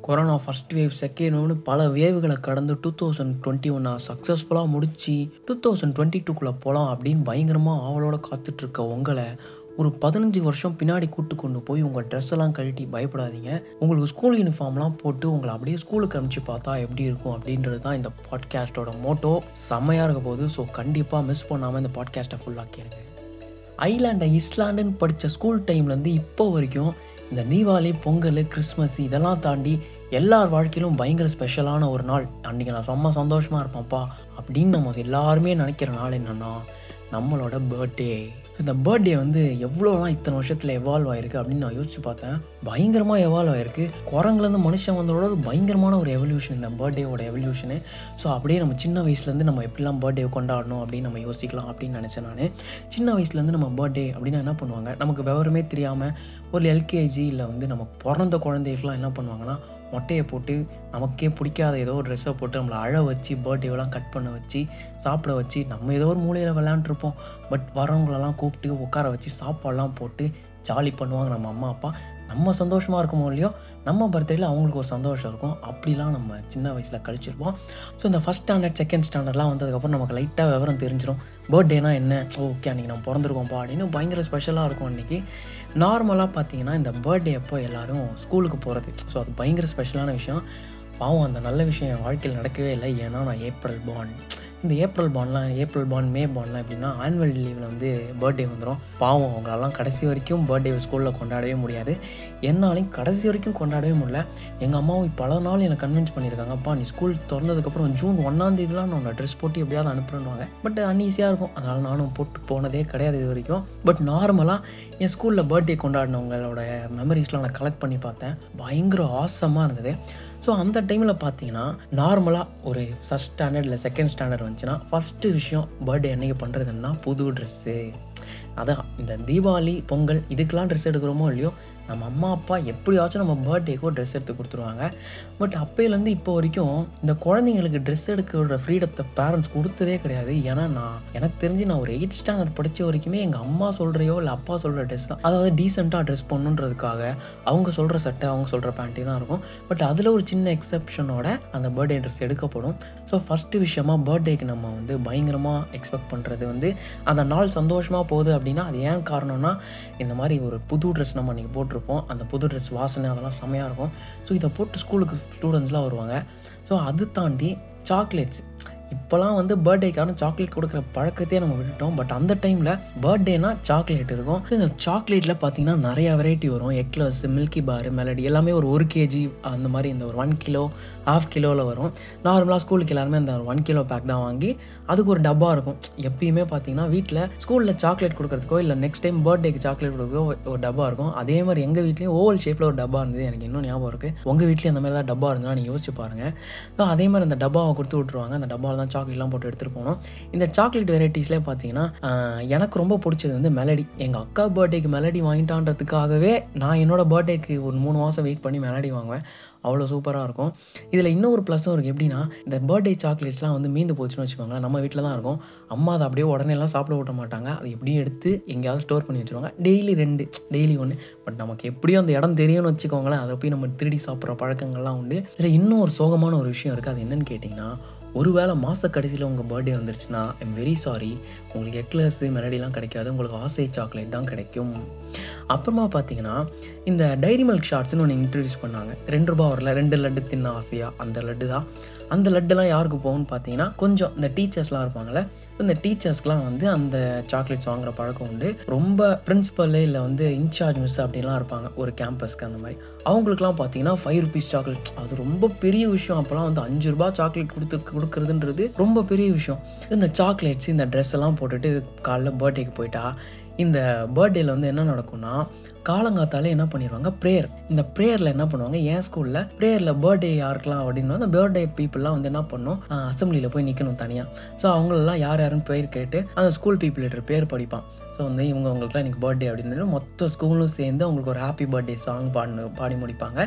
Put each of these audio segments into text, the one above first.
Corona first wave second வேவ்னு பல வேவ்களை கடந்து டூ தௌசண்ட் டுவெண்ட்டி ஒன்னா சக்ஸஸ்ஃபுல்லாக முடிச்சு டூ தௌசண்ட் டுவெண்ட்டி டூக்குள்ளே போகலாம் அப்படின்னு பயங்கரமாக ஆவலோட காத்துட்ருக்க உங்களை ஒரு பதினஞ்சு வருஷம் பின்னாடி கூட்டு கொண்டு போய் உங்கள் ட்ரெஸ் எல்லாம் கழட்டி பயப்படாதீங்க. உங்களுக்கு ஸ்கூல் யூனிஃபார்ம்லாம் போட்டு உங்களை அப்படியே ஸ்கூலுக்கு அனுப்பிச்சு பார்த்தா எப்படி இருக்கும் அப்படின்றது தான் இந்த பாட்காஸ்ட்டோட மோட்டோ செம்மையாக இருக்க போது ஸோ கண்டிப்பாக மிஸ் பண்ணாமல் இந்த பாட்காஸ்ட்டை ஃபுல்லாக கேளுங்க. ஐலாண்டை இஸ்லாண்டுன்னு படித்த ஸ்கூல் டைம்லேருந்து இப்போ வரைக்கும் இந்த தீபாவளி பொங்கல் கிறிஸ்மஸ் இதெல்லாம் தாண்டி எல்லார் வாழ்க்கையிலும் பயங்கர ஸ்பெஷலான ஒரு நாள். அன்றைக்கி நான் ரொம்ப சந்தோஷமாக இருப்பேன்ப்பா. அப்படின்னு நம்ம எல்லாருமே நினைக்கிற நாள் என்னென்னா நம்மளோட பர்த்டே இந்த பர்த்டே வந்து எவ்வளோலாம் இத்தனை வருஷத்தில் எவால்வ் ஆயிருக்கு அப்படின்னு நான் யோசிச்சு பார்த்தேன். பயங்கரமாக எவால்வ் ஆயிருக்கு. குரங்குலேருந்து மனுஷன் வந்தோட பயங்கரமான ஒரு எவல்யூஷன் இந்த பர்த்டேவோட எவல்யூஷனு ஸோ அப்படியே நம்ம சின்ன வயசுலேருந்து நம்ம எப்படிலாம் பர்த்டே கொண்டாடணும் அப்படின்னு நம்ம யோசிக்கலாம் அப்படின்னு நினச்சேன் நான். சின்ன வயசுலேருந்து நம்ம பர்த்டே அப்படின்னா என்ன பண்ணுவாங்க? நமக்கு விவரமே தெரியாமல் ஒரு எல்கேஜி இல்லை வந்து நம்ம பிறந்த குழந்தைகளுக்குலாம் என்ன பண்ணுவாங்கன்னா மொட்டையை போட்டு நமக்கே பிடிக்காத ஏதோ ஒரு ட்ரெஸ்ஸை போட்டு நம்மளை அழ வச்சு பர்த்டேவெல்லாம் கட் பண்ண வச்சு சாப்பிட வச்சு நம்ம ஏதோ ஒரு மூலையில் விளாண்டுருப்போம் பட் வரவங்களெல்லாம் கூப்பிட்டு உட்கார வச்சு சாப்பாடெல்லாம் போட்டு ஜாலி பண்ணுவாங்க நம்ம அம்மா அப்பா. நம்ம சந்தோஷமாக இருக்குமோ இல்லையோ நம்ம பர்த்டேயில் அவங்களுக்கு ஒரு சந்தோஷம் இருக்கும். அப்படிலாம் நம்ம சின்ன வயசில் கழிச்சிருப்போம். ஸோ இந்த ஃபஸ்ட் ஸ்டாண்டர்ட் செகண்ட் ஸ்டாண்டர்ட்லாம் வந்ததுக்கப்புறம் நமக்கு லைட்டாக விவரம் தெரிஞ்சிடும் பர்த்டேனா என்ன? ஓகே அன்றைக்கி நம்ம பிறந்திருக்கோம்ப்பா அப்படின்னு பயங்கர ஸ்பெஷலாக இருக்கும் அன்றைக்கி நார்மலாக பார்த்தீங்கன்னா இந்த பர்த்டே அப்போ எல்லோரும் ஸ்கூலுக்கு போகிறது ஸோ அது பயங்கர ஸ்பெஷலான விஷயம். பாவம் அந்த நல்ல விஷயம் என் வாழ்க்கையில் நடக்கவே இல்லை. ஏன்னா நான் ஏப்ரல் பாண்ட் இந்த ஏப்ரல் பாண்ட்லாம் ஏப்ரல் பாண்ட் மே பாண்ட்லாம் எப்படின்னா ஆனுவல் லீவில் வந்து பர்த்டே வந்துடும் பாவம் அவங்களெல்லாம் கடைசி வரைக்கும் பர்த்டே ஸ்கூலில் கொண்டாடவே முடியாது. என்னாலையும் கடைசி வரைக்கும் கொண்டாடவே முடியல. எங்கள் அம்மாவும் பல நாள் என்னை கன்வின்ஸ் பண்ணியிருக்காங்க அப்பா நீ ஸ்கூல் திறந்ததுக்கப்புறம் ஜூன் ஒன்றாந்தேதிலாம் நான் ட்ரெஸ் போட்டு எப்படியாவது அனுப்புறேன்வாங்க பட் அன்ஈஸியாக இருக்கும். அதனால் நானும் போட்டு போனதே கிடையாது இது வரைக்கும். பட் நார்மலாக என் ஸ்கூலில் பர்த்டே கொண்டாடினவங்களோட மெமரிஸ்லாம் நான் கலெக்ட் பண்ணி பார்த்தேன். பயங்கர ஆசமாக இருந்தது. ஸோ அந்த டைமில் பார்த்தீங்கன்னா நார்மலாக ஒரு ஃபஸ்ட் ஸ்டாண்டர்ட் இல்லை செகண்ட் ஸ்டாண்டர்ட் வந்துச்சுன்னா ஃபஸ்ட்டு விஷயம் பர்த்டே அன்றைக்கி பண்ணுறதுன்னா புது ட்ரெஸ்ஸு அதான் இந்த தீபாவளி பொங்கல் இதுக்கெலாம் ட்ரெஸ் எடுக்கிறோமோ இல்லையோ நம்ம அம்மா அப்பா எப்படியாச்சும் நம்ம பர்த்டேக்கோ ட்ரெஸ் எடுத்து கொடுத்துருவாங்க. பட் அப்போலேருந்து இப்போ வரைக்கும் இந்த குழந்தைங்களுக்கு ட்ரெஸ் எடுக்கிற ஃப்ரீடத்தை பேரண்ட்ஸ் கொடுத்ததே கிடையாது. ஏன்னா நான் எனக்கு தெரிஞ்சு நான் ஒரு எயிட் ஸ்டாண்டர்ட் படித்த வரைக்குமே எங்கள் அம்மா சொல்கிறையோ இல்லை அப்பா சொல்கிற ட்ரெஸ் தான். அதாவது டீசெண்டாக ட்ரெஸ் பண்ணுன்றதுக்காக அவங்க சொல்கிற சட்டை அவங்க சொல்கிற பேண்ட்டே தான் இருக்கும். பட் அதில் ஒரு சின்ன எக்ஸப்ஷனோட அந்த பர்த்டே ட்ரெஸ் எடுக்கப்படும். ஸோ ஃபஸ்ட்டு விஷயமா பர்த்டேக்கு நம்ம வந்து பயங்கரமாக எக்ஸ்பெக்ட் பண்ணுறது வந்து அந்த நாள் சந்தோஷமாக போகுது அப்படின்னா அது ஏன் காரணம்னா இந்த மாதிரி ஒரு புது ட்ரெஸ் நம்ம அன்றைக்கி போட்டிருப்போம் அந்த புது ட்ரெஸ் வாசனை அதெல்லாம் செம்மையாக இருக்கும். ஸோ இதை போட்டு ஸ்கூலுக்கு ஸ்டூடெண்ட்ஸ்லாம் வருவாங்க. ஸோ அது தாண்டி சாக்லேட்ஸ் இப்போலாம் வந்து பர்த்டேக்காரன் சாக்லேட் கொடுக்குற பழக்கத்தையே நம்ம விட்டுட்டோம். பட் அந்த டைமில் பர்த்டேனா சாக்லேட் இருக்கும். இந்த சாக்லேட்டில் பார்த்தீங்கன்னா நிறையா வெரைட்டி வரும். எக்லஸ் மில்கி பார் மெலடி எல்லாமே ஒரு ஒரு கேஜி அந்த மாதிரி இந்த ஒரு ஒன் கிலோ ஹாஃப் கிலோவில் வரும். நார்மலாக ஸ்கூலுக்கு எல்லாருமே அந்த ஒன் கிலோ பேக் தான் வாங்கி அதுக்கு ஒரு டப்பா இருக்கும். எப்பயுமே பார்த்தீங்கன்னா வீட்டில் ஸ்கூலில் சாக்லேட் கொடுக்குறதுக்கோ இல்லை நெக்ஸ்ட் டைம் பர்த்டேக்கு சாக்லேட் கொடுக்குறதுக்கோ ஒரு டப்பா இருக்கும். அதே மாதிரி எங்கள் வீட்லேயும் ஓவல் ஷேப்பில் ஒரு டப்பா இருந்தது. எனக்கு இன்னும் ஞாபகம் இருக்குது உங்கள் வீட்லேயும் அந்த மாதிரி தான் டப்பா இருந்தால் நீங்கள் யோசிச்சு பாருங்கள் ஸோ அதே மாதிரி அந்த டப்பாவை கொடுத்து விட்ருவாங்க அந்த டப்பாவில் தான் சாக்லேட்லாம் போட்டு எடுத்துகிட்டு போனோம் இந்த சாக்லேட் வெரைட்டிஸ்லேயே பார்த்தீங்கன்னா எனக்கு ரொம்ப பிடிச்சது வந்து மெலடி எங்கள் அக்கா பர்த்டேக்கு மெலடி வாங்கிட்டான்றதுக்காகவே நான் என்னோட பர்த்டேக்கு ஒரு மூணு மாதம் வெயிட் பண்ணி மெலடி வாங்குவேன். அவ்வளோ சூப்பராக இருக்கும். இதில் இன்னொரு ப்ளஸும் இருக்குது எப்படின்னா இந்த பர்த்டே சாக்லேட்ஸ்லாம் வந்து மீந்து போச்சுன்னு வச்சுக்கோங்களேன் நம்ம வீட்டில் தான் இருக்கும். அம்மா அதை அப்படியே உடனே எல்லாம் சாப்பிட விட மாட்டாங்க. அதை எப்படியும் எடுத்து எங்கேயாவது ஸ்டோர் பண்ணி வச்சுருவாங்க. டெய்லி ரெண்டு டெய்லி ஒன்று பட் நமக்கு எப்படியும் அந்த இடம் தெரியும்னு வச்சுக்கோங்களேன் அதை போய் நம்ம திருடி சாப்பிட்ற பழக்கங்கள்லாம் உண்டு. இதில் இன்னும் ஒரு சோகமான ஒரு விஷயம் இருக்குது அது என்னன்னு கேட்டிங்கன்னா ஒருவேளை மாத கடைசியில் உங்கள் பர்த்டே வந்துருச்சுன்னா ஐம் வெரி சாரி உங்களுக்கு எக்லர்ஸு மெலடிலாம் கிடைக்காது. உங்களுக்கு ஆசை சாக்லேட் தான் கிடைக்கும். அப்புறமா பார்த்தீங்கன்னா இந்த டைரி மில்க் ஷார்ட்ஸ்னு ஒன்று இன்ட்ரடியூஸ் பண்ணாங்க. ரெண்டு ரூபா வரல ரெண்டு லட்டு தின்ன ஆசையாக அந்த லட்டு தான் அந்த லட்டுலாம் யாருக்கு போகும்னு பார்த்தீங்கன்னா கொஞ்சம் இந்த டீச்சர்ஸ்லாம் இருப்பாங்கள்ல இந்த டீச்சர்ஸ்க்குலாம் வந்து அந்த சாக்லேட்ஸ் வாங்குற பழக்கம் உண்டு. ரொம்ப பிரின்சிபல் இல்லை வந்து இன்சார்ஜ் மிஸ் அப்படிலாம் இருப்பாங்க ஒரு கேம்பஸ்க்கு அந்த மாதிரி. அவங்களுக்குலாம் பார்த்தீங்கன்னா ஃபைவ் ருபீஸ் சாக்லேட் அது ரொம்ப பெரிய விஷயம். அப்போலாம் வந்து அஞ்சு ரூபாய் சாக்லேட் கொடுத்து கொடுக்குறதுன்றது ரொம்ப பெரிய விஷயம். இந்த சாக்லேட்ஸ் இந்த ட்ரெஸ் எல்லாம் போட்டுட்டு காலைல பர்த்டேக்கு போயிட்டா இந்த பர்த்டேல வந்து என்ன நடக்கும்னா காலங்காத்தாலே என்ன பண்ணிடுவாங்க ப்ரேயர் இந்த ப்ரேயரில் என்ன பண்ணுவாங்க? என் ஸ்கூலில் ப்ரேயரில் பர்த்டே யாருக்கெல்லாம் அப்படின்னு அந்த பர்த்டே பீப்புளெலாம் வந்து என்ன பண்ணும்? அசம்பிளியில் போய் நிற்கணும் தனியாக ஸோ அவங்களெல்லாம் யார் யாருன்னு பேர் கேட்டு அந்த ஸ்கூல் பீப்புள் பேர் படிப்பான். ஸோ வந்து இவங்க அவங்களுக்குலாம் எனக்கு பர்த்டே அப்படின்னு மொத்த ஸ்கூலும் சேர்ந்து அவங்களுக்கு ஒரு ஹாப்பி பர்த்டே சாங் பாடு பாடி முடிப்பாங்க.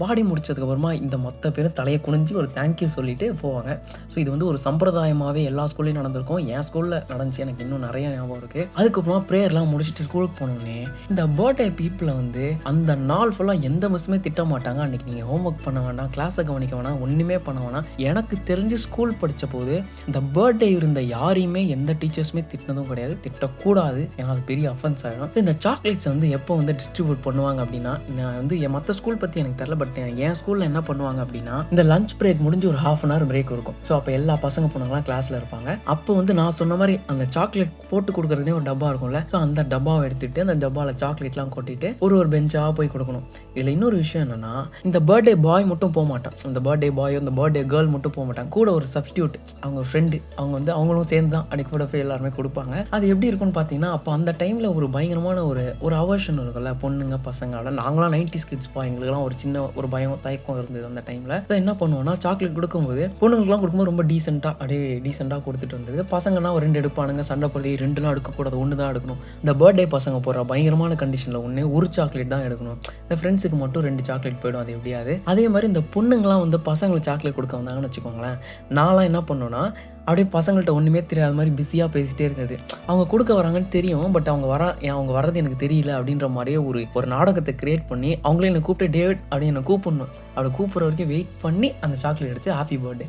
பாடி முடிச்சதுக்கப்புறமா இந்த மொத்த பேரும் தலையை குனிஞ்சு ஒரு தேங்க்யூ சொல்லிட்டு போவாங்க. ஸோ இது வந்து ஒரு சம்பிரதாயமாகவே எல்லா ஸ்கூல்லையும் நடந்திருக்கும். என் ஸ்கூலில் நடந்துச்சு எனக்கு இன்னும் நிறைய ஞாபகம் இருக்குது அதுக்கப்புறமா ப்ரேயர்லாம் முடிச்சுட்டு ஸ்கூலுக்கு போனோடனே இந்த பர்த்டே பீப்புளை வந்து அந்த நாள் ஃபுல்லாக எந்த மிஸ்ஸுமே திட்ட மாட்டாங்க. அன்றைக்கி நீங்கள் ஹோம்ஒர்க் பண்ண வேணாம் கிளாஸை கவனிக்க வேணாம் ஒன்றுமே பண்ண வேணாம். எனக்கு தெரிஞ்சு ஸ்கூல் படித்த போது இந்த பர்த்டே இருந்த யாரையுமே எந்த டீச்சர்ஸுமே திட்டினதும் கிடையாது திட்டக்கூடாது. ஏன்னா அது பெரிய அஃபென்ஸ் ஆகிடும் இந்த சாக்லேட்ஸ் வந்து எப்போ வந்து டிஸ்ட்ரிபியூட் பண்ணுவாங்க அப்படின்னா நான் வந்து என் மற்ற ஸ்கூல் பற்றி எனக்கு தெரில பட் என் ஸ்கூலில் என்ன பண்ணுவாங்க அப்படின்னா இந்த லஞ்ச் பிரேக் முடிஞ்சு ஒரு ஹாஃப் அன் ஹவர் பிரேக் இருக்கும். ஸோ அப்போ எல்லா பசங்க பொண்ணுங்களாம் கிளாஸில் இருப்பாங்க. அப்போ வந்து நான் சொன்ன மாதிரி அந்த சாக்லேட் போட்டு கொடுக்குறதே ஒரு டப்பா இருக்கும்ல. ஸோ அந்த டப்பாவை எடுத்துட்டு அந்த டப்பாவில் சாக்லேட்லாம் கொட்டிட்டு ஒரு ஒரு பெஞ்சாக போய் கொடுக்கணும். இதில் இன்னொரு விஷயம் என்னன்னா இந்த பர்த்டே பாய் மட்டும் போக மாட்டான். இந்த பர்த்டே பாய் இந்த பர்த்டே கேர்ள் மட்டும் போக மாட்டாங்க கூட ஒரு சப்ஸ்டியூட் அவங்க ஃப்ரெண்டு அவங்க வந்து அவங்களும் சேர்ந்து தான் அன்றைக்கி கூட போய் எல்லாருமே கொடுப்பாங்க. அது எப்படி இருக்கும்னு பார்த்தீங்கன்னா அப்போ அந்த டைமில் ஒரு பயங்கரமான ஒரு ஒரு அவர்ஷன் இருக்கும்ல பொண்ணுங்க பசங்களோட நாங்களாம் நைன்டி கிட்ஸ் பா எங்களுக்குலாம் ஒரு சின்ன ஒரு பயம் தயக்கம் இருந்தது அந்த டைமில் என்ன பண்ணுவோம்னா சாக்லேட் கொடுக்கும்போது பொண்ணுங்களுக்குலாம் கொடுக்கும்போது ரொம்ப டீசெண்டாக அப்படியே டீசெண்டாக கொடுத்துட்டு வந்தது பசங்கன்னா ஒரு ரெண்டு எடுப்பானுங்க சண்டை போடுறது ரெண்டுலாம் எடுக்கக்கூடாது ஒன்று தான் எடுக்கணும். இந்த பர்த்டே பசங்க போடுற பயங்கரமான கண்டிஷனில் ஒன்று ஒரு சாக்லேட் தான் எடுக்கணும். இந்த ஃப்ரெண்ட்ஸுக்கு மட்டும் ரெண்டு சாக்லேட் போயிடும் அது எப்படியாது. அதே மாதிரி இந்த பொண்ணுங்களாம் வந்து பசங்களுக்கு சாக்லேட் கொடுக்க வந்தாங்கன்னு வச்சுக்கோங்களேன் நான்லாம் என்ன பண்ணுவேன்னா அப்படியே பசங்கள்கிட்ட ஒன்றுமே தெரியாத மாதிரி பிஸியாக பேசிகிட்டே இருக்காது அவங்க கொடுக்க வராங்கன்னு தெரியும் பட் அவங்க வர அவங்க வர்றது எனக்கு தெரியல அப்படின்ற மாதிரியே ஒரு ஒரு நாடகத்தை கிரியேட் பண்ணி அவங்களே என்னை கூப்பிட்டு டேவிட் அப்படின்னு என்னை கூப்பிடணும். அப்படி கூப்பிட்ற வரைக்கும் வெயிட் பண்ணி அந்த சாக்லேட் எடுத்து ஹாப்பி பர்த்டே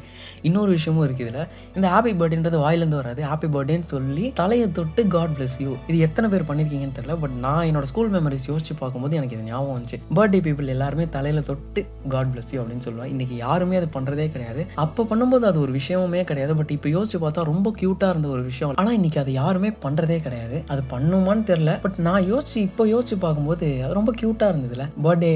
இன்னொரு விஷயமும் இருக்குது இதில். இந்த ஹாப்பி பர்த்டேன்றது வாயிலேருந்து வராது. ஹாப்பி பர்த்டேன்னு சொல்லி தலையை தொட்டு காட் பிளஸ் யூ இது எத்தனை பேர் பண்ணியிருக்கீங்கன்னு தெரியல பட் நான் என்னோட ஸ்கூல் மெமரிஸ் யோசிச்சு பார்க்கும்போது எனக்கு இது ஞாபகம் வந்துச்சு. பர்த்டே பீப்புள் எல்லாருமே தலையில் தொட்டு காட் பிளஸ் யூ அப்படின்னு சொல்லுவேன் இன்றைக்கி யாருமே அது பண்ணுறதே கிடையாது. அப்போ பண்ணும்போது அது ஒரு விஷயமுமே கிடையாது பட் இப்போ யோசிச்சு பார்த்தா ரொம்ப க்யூட்டாக இருந்த ஒரு விஷயம். ஆனால் இன்னைக்கு அது யாருமே பண்ணுறதே கிடையாது. அது பண்ணுமான்னு தெரில பட் நான் யோசிச்சு இப்போ யோசிச்சு பார்க்கும்போது அது ரொம்ப க்யூட்டாக இருந்ததுல. பர்த்டே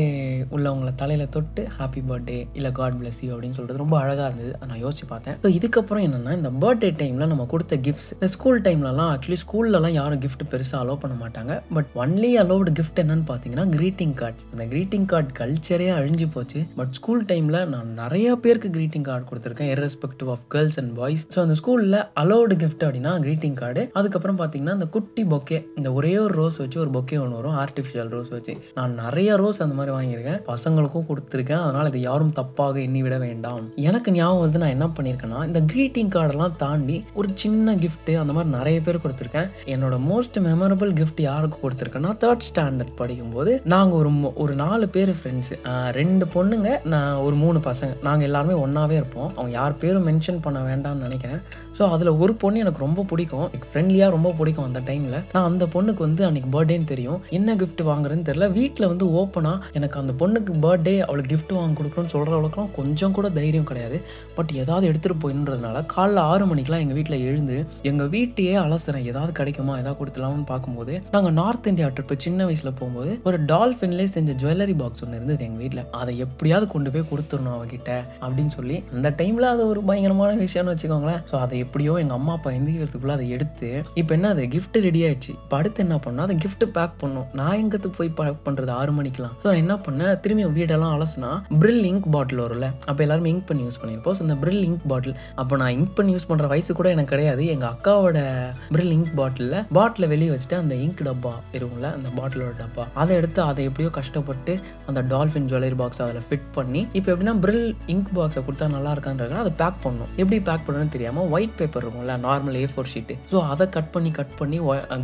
உள்ளவங்களை தலையில் தொட்டு ஹாப்பி பர்த்டே இல்லை காட் பிளஸ் யூ அப்படின்னு சொல்கிறது ரொம்ப அழகாக இருந்தது. அதை நான் யோசிச்சு பார்த்தேன். ஸோ இதுக்கப்புறம் என்னென்னா இந்த பர்த்டே டைமில் நம்ம கொடுத்த கிஃப்ட்ஸ் இந்த ஸ்கூல் டைம்லலாம் ஆக்சுவலி ஸ்கூல்லலாம் யாரும் கிஃப்ட் பெருசாக அலோவ் பண்ண மாட்டாங்க. பட் ஒன்லி அலோவ்டு கிஃப்ட் என்னன்னு பார்த்தீங்கன்னா க்ரீட்டிங் கார்ட்ஸ் அந்த க்ரீட்டிங் கார்டு கல்ச்சரே அழிஞ்சு போச்சு. பட் ஸ்கூல் டைமில் நான் நிறைய பேருக்கு க்ரீட்டிங் கார்டு கொடுத்துருக்கேன் irrespective of girls and boys so அந்த ஸ்கூலில் அலோவ்டு கிஃப்ட் அப்படின்னா க்ரீட்டிங் கார்டு அதுக்கப்புறம் பார்த்தீங்கன்னா அந்த குட்டி பொக்கே இந்த ஒரே ஒரு ரோஸ் வச்சு ஒரு பொக்கே ஒன்று வரும் ஆர்டிஃபிஷியல் ரோஸ் வச்சு. நான் நிறைய ரோஸ் அந்த மாதிரி வாங்கியிருக்கேன். பசங்களுக்கும் கொடுத்துருக்கேன். அதனால் இது யாரும் தப்பாக எண்ணி விட வேண்டாம். எனக்கு ஞாபகம் வந்து நான் என்ன பண்ணியிருக்கேன்னா இந்த க்ரீட்டிங் கார்டெல்லாம் தாண்டி ஒரு சின்ன கிஃப்ட்டு அந்த மாதிரி நிறைய பேர் கொடுத்துருக்கேன். என்னோட மோஸ்ட் மெமரபிள் கிஃப்ட் யாருக்கு கொடுத்துருக்கேன்னா தேர்ட் ஸ்டாண்டர்ட் படிக்கும்போது நாங்கள் ஒரு மொ- ஒரு நாலு பேர் ஃப்ரெண்ட்ஸு ரெண்டு பொண்ணுங்க நான் ஒரு மூணு பசங்க. நாங்கள் எல்லாருமே ஒன்றாவே இருப்போம். அவங்க யார் பேரும் மென்ஷன் பண்ண வேண்டாம்னு நினைக்கிறேன் நினைக்கிறேன் ஸோ அதில் ஒரு பொண்ணு எனக்கு ரொம்ப பிடிக்கும். ஃப்ரெண்ட்லியாக ரொம்ப பிடிக்கும் அந்த டைமில் நான் அந்த பொண்ணுக்கு வந்து அன்றைக்கி பர்த்டேன்னு தெரியும். என்ன கிஃப்ட் வாங்குறேன்னு தெரியல. வீட்டில் வந்து ஓப்பனாக எனக்கு அந்த பொண்ணுக்கு பர்த்டே அவளுக்கு கிஃப்ட் வாங்கி கொடுக்கணும்னு சொல்கிற அளவுக்குலாம் கொஞ்சம் கூட தைரியம் கிடையாது. பட் ஏதாவது எடுத்துகிட்டு போயின்றதுனால காலைல ஆறு மணிக்கெலாம் எங்கள் வீட்டில் எழுந்து எங்கள் வீட்டையே அலசுறேன். ஏதாவது கிடைக்குமா? ஏதாவது கொடுத்துலாம்னு பார்க்கும்போது நாங்கள் நார்த் இந்தியா ட்ரிப்பு சின்ன வயசில் போகும்போது ஒரு டால்ஃபின்லேயே செஞ்ச ஜுவல்லரி பாக்ஸ் ஒன்று இருந்தது எங்கள் வீட்டில் அதை எப்படியாவது கொண்டு போய் கொடுத்துடணும் அவகிட்ட அப்படின்னு சொல்லி அந்த டைமில் அது ஒரு பயங்கரமான விஷயம்னு வச்சுக்கோங்களேன். ஸோ அதை எப்படியோ எங்கள் அம்மா அப்பா எந்திரிக்கிறதுக்குள்ளே அதை எடுத்து இப்போ என்ன அது கிஃப்ட் ரெடி ஆயிடுச்சு. இப்போ அடுத்து என்ன பண்ணோம் அதை கிஃப்ட் பேக் பண்ணோம் நான் எங்கத்து போய் பேக் பண்ணுறது ஆறு மணிக்கெலாம் ஸோ நான் என்ன பண்ணேன்? திரும்பி வீடெல்லாம் அலசினா பிரில் இங்க் பாட்டில் வரும்ல அப்போ எல்லாருமே இங்க் பண்ணி யூஸ் பண்ணியிருப்போம். ஸோ இந்த பிரில் இங்க் பாட்டில் அப்போ நான் இங்க் பண்ணி யூஸ் பண்ணுற வயசு கூட எனக்கு கிடையாது. எங்கள் அக்காவோட பிரில் இங்க் பாட்டிலில் பாட்டிலை வெளியே வச்சுட்டு அந்த இங்க் டப்பா இருக்கும்ல அந்த பாட்டிலோட டப்பா அதை எடுத்து அதை எப்படியோ கஷ்டப்பட்டு அந்த டால்ஃபின் ஜுவல்லரி பாக்ஸ் அதில் ஃபிட் பண்ணி இப்போ எப்படின்னா பிரில் இங்க் பாக்ஸை கொடுத்தா நல்லா இருக்கான்றதுனால அதை பேக் பண்ணணும். எப்படி பேக் பண்ணணும்னு தெரியாமல் ஒயிட் பேப்பர் இருக்கும்ல normal A four sheet so அதை கட் பண்ணி கட் பண்ணி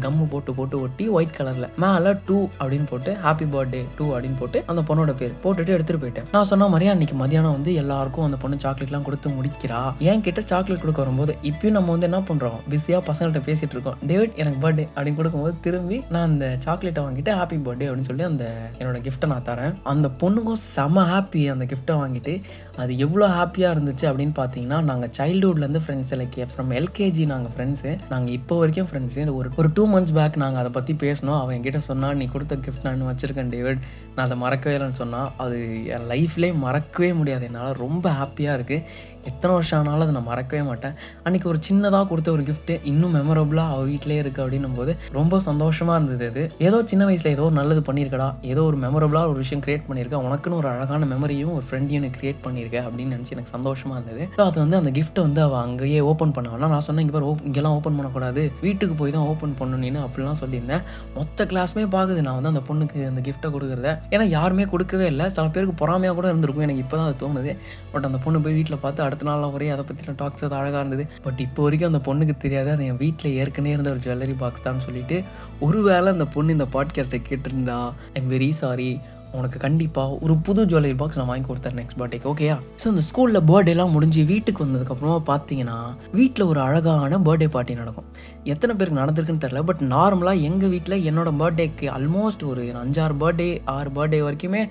கம்மு போட்டு போட்டு ஒட்டி ஒயிட் கலரில் மேலே டூ அப்படின்னு போட்டு ஹாப்பி பர்த்டே டூ அப்படின்னு போட்டு அந்த பொண்ணோட பேர் போட்டுட்டு எடுத்துகிட்டு போயிட்டேன். நான் சொன்ன மாதிரியே அன்னைக்கு மதியானம் வந்து எல்லாருக்கும் அந்த பொண்ணு சாக்லேட்லாம் கொடுத்து முடிக்கிறா. என் கிட்ட சாக்லேட் கொடுக்க வரும்போது இப்பயும் நம்ம வந்து என்ன பண்ணுறோம் பிஸியாக பசங்கள்கிட்ட பேசிட்டு இருக்கோம். டேவிட் எனக்கு பர்த்டே அப்படின்னு கொடுக்கும்போது திரும்பி நான் அந்த சாக்லேட்டை வாங்கிட்டு ஹாப்பி பர்த்டே அப்படின்னு சொல்லி அந்த என்னோட கிஃப்ட்டை நான் தரேன். அந்த பொண்ணுக்கும் செம ஹாப்பி அந்த கிஃப்ட்டை வாங்கிட்டு அது எவ்வளோ ஹாப்பியாக இருந்துச்சு அப்படின்னு பார்த்தீங்கன்னா நாங்கள் சைல்டுஹுட்லேருந்து ஃப்ரெண்ட்ஸ் லைக் ஃப்ரம் எல்கேஜி நாங்கள் ஃப்ரெண்ட்ஸு நாங்கள் இப்போ வரைக்கும் ஃப்ரெண்ட்ஸு ஒரு ஒரு டூ மந்த்ஸ் பேக் நாங்கள் அதை பற்றி பேசினோம். அவன் என்கிட்ட சொன்னால் நீ கொடுத்த கிஃப்ட் நான் வச்சுருக்கேன் டேவிட். நான் அதை மறக்கவே இல்லைன்னு சொன்னால் அது என் லைஃப்லேயே மறக்கவே முடியாது. என்னால் ரொம்ப ஹாப்பியாக இருக்குது எத்தனை வருஷம் ஆனாலும் அதை நான் மறக்கவே மாட்டேன். அன்றைக்கி ஒரு சின்னதாக கொடுத்த ஒரு கிஃப்ட்டு இன்னும் மெமரபுளாக அவள் வீட்டிலே இருக்குது அப்படின்னும் போது ரொம்ப சந்தோஷமாக இருந்தது அது. ஏதோ சின்ன வயசில் ஏதோ ஒரு நல்லது பண்ணியிருக்கடா ஏதோ ஒரு மெமரபுளாக ஒரு விஷயம் கிரியேட் பண்ணியிருக்கேன் உனக்குன்னு ஒரு அழகான மெமரியும் ஒரு ஃப்ரெண்டையும் எனக்கு கிரியேட் பண்ணியிருக்கேன் அப்படின்னு நினச்சி எனக்கு சந்தோஷமாக இருந்தது. ஸோ அது வந்து அந்த கிஃப்ட்டை வந்து அவள் அங்கேயே ஓப்பன் பண்ண நான் சொன்னேன் இங்கே பாரு ஓப் இங்கெல்லாம் ஓப்பன் பண்ணக்கூடாது. வீட்டுக்கு போய் தான் ஓப்பன் பண்ணணும்னு அப்படிலாம் சொல்லியிருந்தேன். மொத்த கிளாஸுமே பார்க்குது நான் வந்து அந்த பொண்ணுக்கு அந்த கிஃப்ட்டை கொடுக்குறத. ஏன்னா யாருமே கொடுக்கவே இல்லை. சில பேருக்கு பொறாமையாக கூட இருந்திருக்கும். எனக்கு இப்போ தான் அது தோணுது. பட் அந்த பொண்ணு போய் வீட்டில் பார்த்து அடுத்த நாள்லாம் ஒரே அதை பற்றின டாக்ஸ் அது அழகாக இருந்தது. பட் இப்போ வரைக்கும் அந்த பொண்ணுக்கு தெரியாது. அது என் வீட்டில் ஏற்கனவே இருந்த ஒரு ஜுவல்லரி பாக்ஸ் தான் சொல்லிட்டு ஒருவேளை அந்த பொண்ணு இந்த பாட்காஸ்ட்டை கேட்டிருந்தா ஐம் வெரி சாரி உனக்கு கண்டிப்பாக ஒரு புது ஜுவல்லரி பாக்ஸ் நான் வாங்கி கொடுத்தேன் நெக்ஸ்ட் பர்த்டேக்கு ஓகேயா ஸோ இந்த ஸ்கூலில் பர்த்டேலாம் முடிஞ்சு வீட்டுக்கு வந்ததுக்கப்புறமா பார்த்தீங்கன்னா வீட்டில் ஒரு அழகான பர்த்டே பார்ட்டி நடக்கும். எத்தனை பேருக்கு நடந்திருக்குன்னு தெரில பட் நார்மலாக எங்கள் வீட்டில் என்னோடய பர்த்டேக்கு ஆல்மோஸ்ட் ஒரு அஞ்சாறு பர்த்டே ஆறு பர்த்டே வரைக்குமே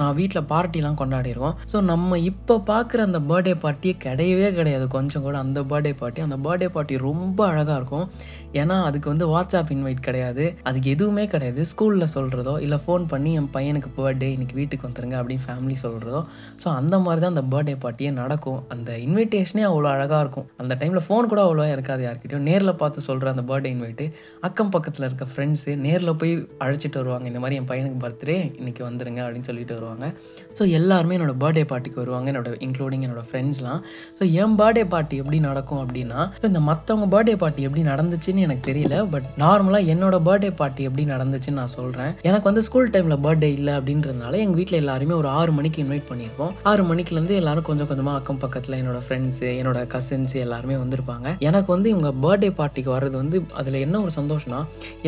நான் வீட்டில் பார்ட்டிலாம் கொண்டாடிருக்கோம் ஸோ நம்ம இப்போ பார்க்குற அந்த பர்த்டே பார்ட்டியே கிடையவே கிடையாது. கொஞ்சம் கூட அந்த பர்த்டே பார்ட்டி அந்த பர்த்டே பார்ட்டி ரொம்ப அழகாக இருக்கும். ஏன்னா அதுக்கு வந்து வாட்ஸ்அப் இன்வைட் கிடையாது. அதுக்கு எதுவுமே கிடையாது. ஸ்கூலில் சொல்கிறதோ இல்லை ஃபோன் பண்ணி என் பையனுக்கு பர்த்டே இன்னைக்கு வீட்டுக்கு வந்துருங்க அப்படின்னு ஃபேமிலி சொல்கிறதோ ஸோ அந்த மாதிரி தான் அந்த பர்த்டே பார்ட்டியே நடக்கும். அந்த இன்விடேஷனே அவ்வளோ அழகாக இருக்கும். அந்த டைமில் ஃபோன் கூட அவ்வளோவா இருக்காது யார்கிட்டயும். நேரில் பார்த்து சொல்கிற அந்த பர்த்டே இன்வைட்டு அக்கம் பக்கத்தில் இருக்க ஃப்ரெண்ட்ஸு நேரில் போய் அழைச்சிட்டு வருவாங்க. இந்த மாதிரி என் பையனுக்கு பர்த்டே இன்றைக்கி வந்துருங்க அப்படின்னு சொல்லிட்டு வருவாங்க. ஸோ எல்லாருமே என்னோட பர்த்டே பார்ட்டிக்கு வருவாங்க என்னோட இன்க்ளூடிங் என்னோடய ஃப்ரெண்ட்ஸ்லாம் ஸோ என் பர்த்டே பார்ட்டி எப்படி நடக்கும் அப்படின்னா இந்த மற்றவங்க பர்த்டே பார்ட்டி எப்படி நடந்துச்சுன்னு எனக்கு தெரியல பட் நார்மலாக என்னோட பர்த்டே பார்ட்டி எப்படி நடந்துச்சுன்னு நான் சொல்கிறேன் எனக்கு வந்து ஸ்கூல் டைமில் பர்த்டே இல்லை அப்படின்றதுனால எங்கள் வீட்டில் எல்லாருமே ஒரு ஆறு மணிக்கு இன்வைட் பண்ணியிருப்போம் ஆறு மணிக்குலேருந்து எல்லாரும் கொஞ்சம் கொஞ்சமாக அக்கம் பக்கத்தில் என்னோட ஃப்ரெண்ட்ஸு என்னோட கசின்ஸ் எல்லாருமே வந்திருப்பாங்க. எனக்கு வந்து இவங்க பர்த்டே பார்ட்டிக்கு வர வர்றது வந்து அதில் என்ன ஒரு சந்தோஷம்னா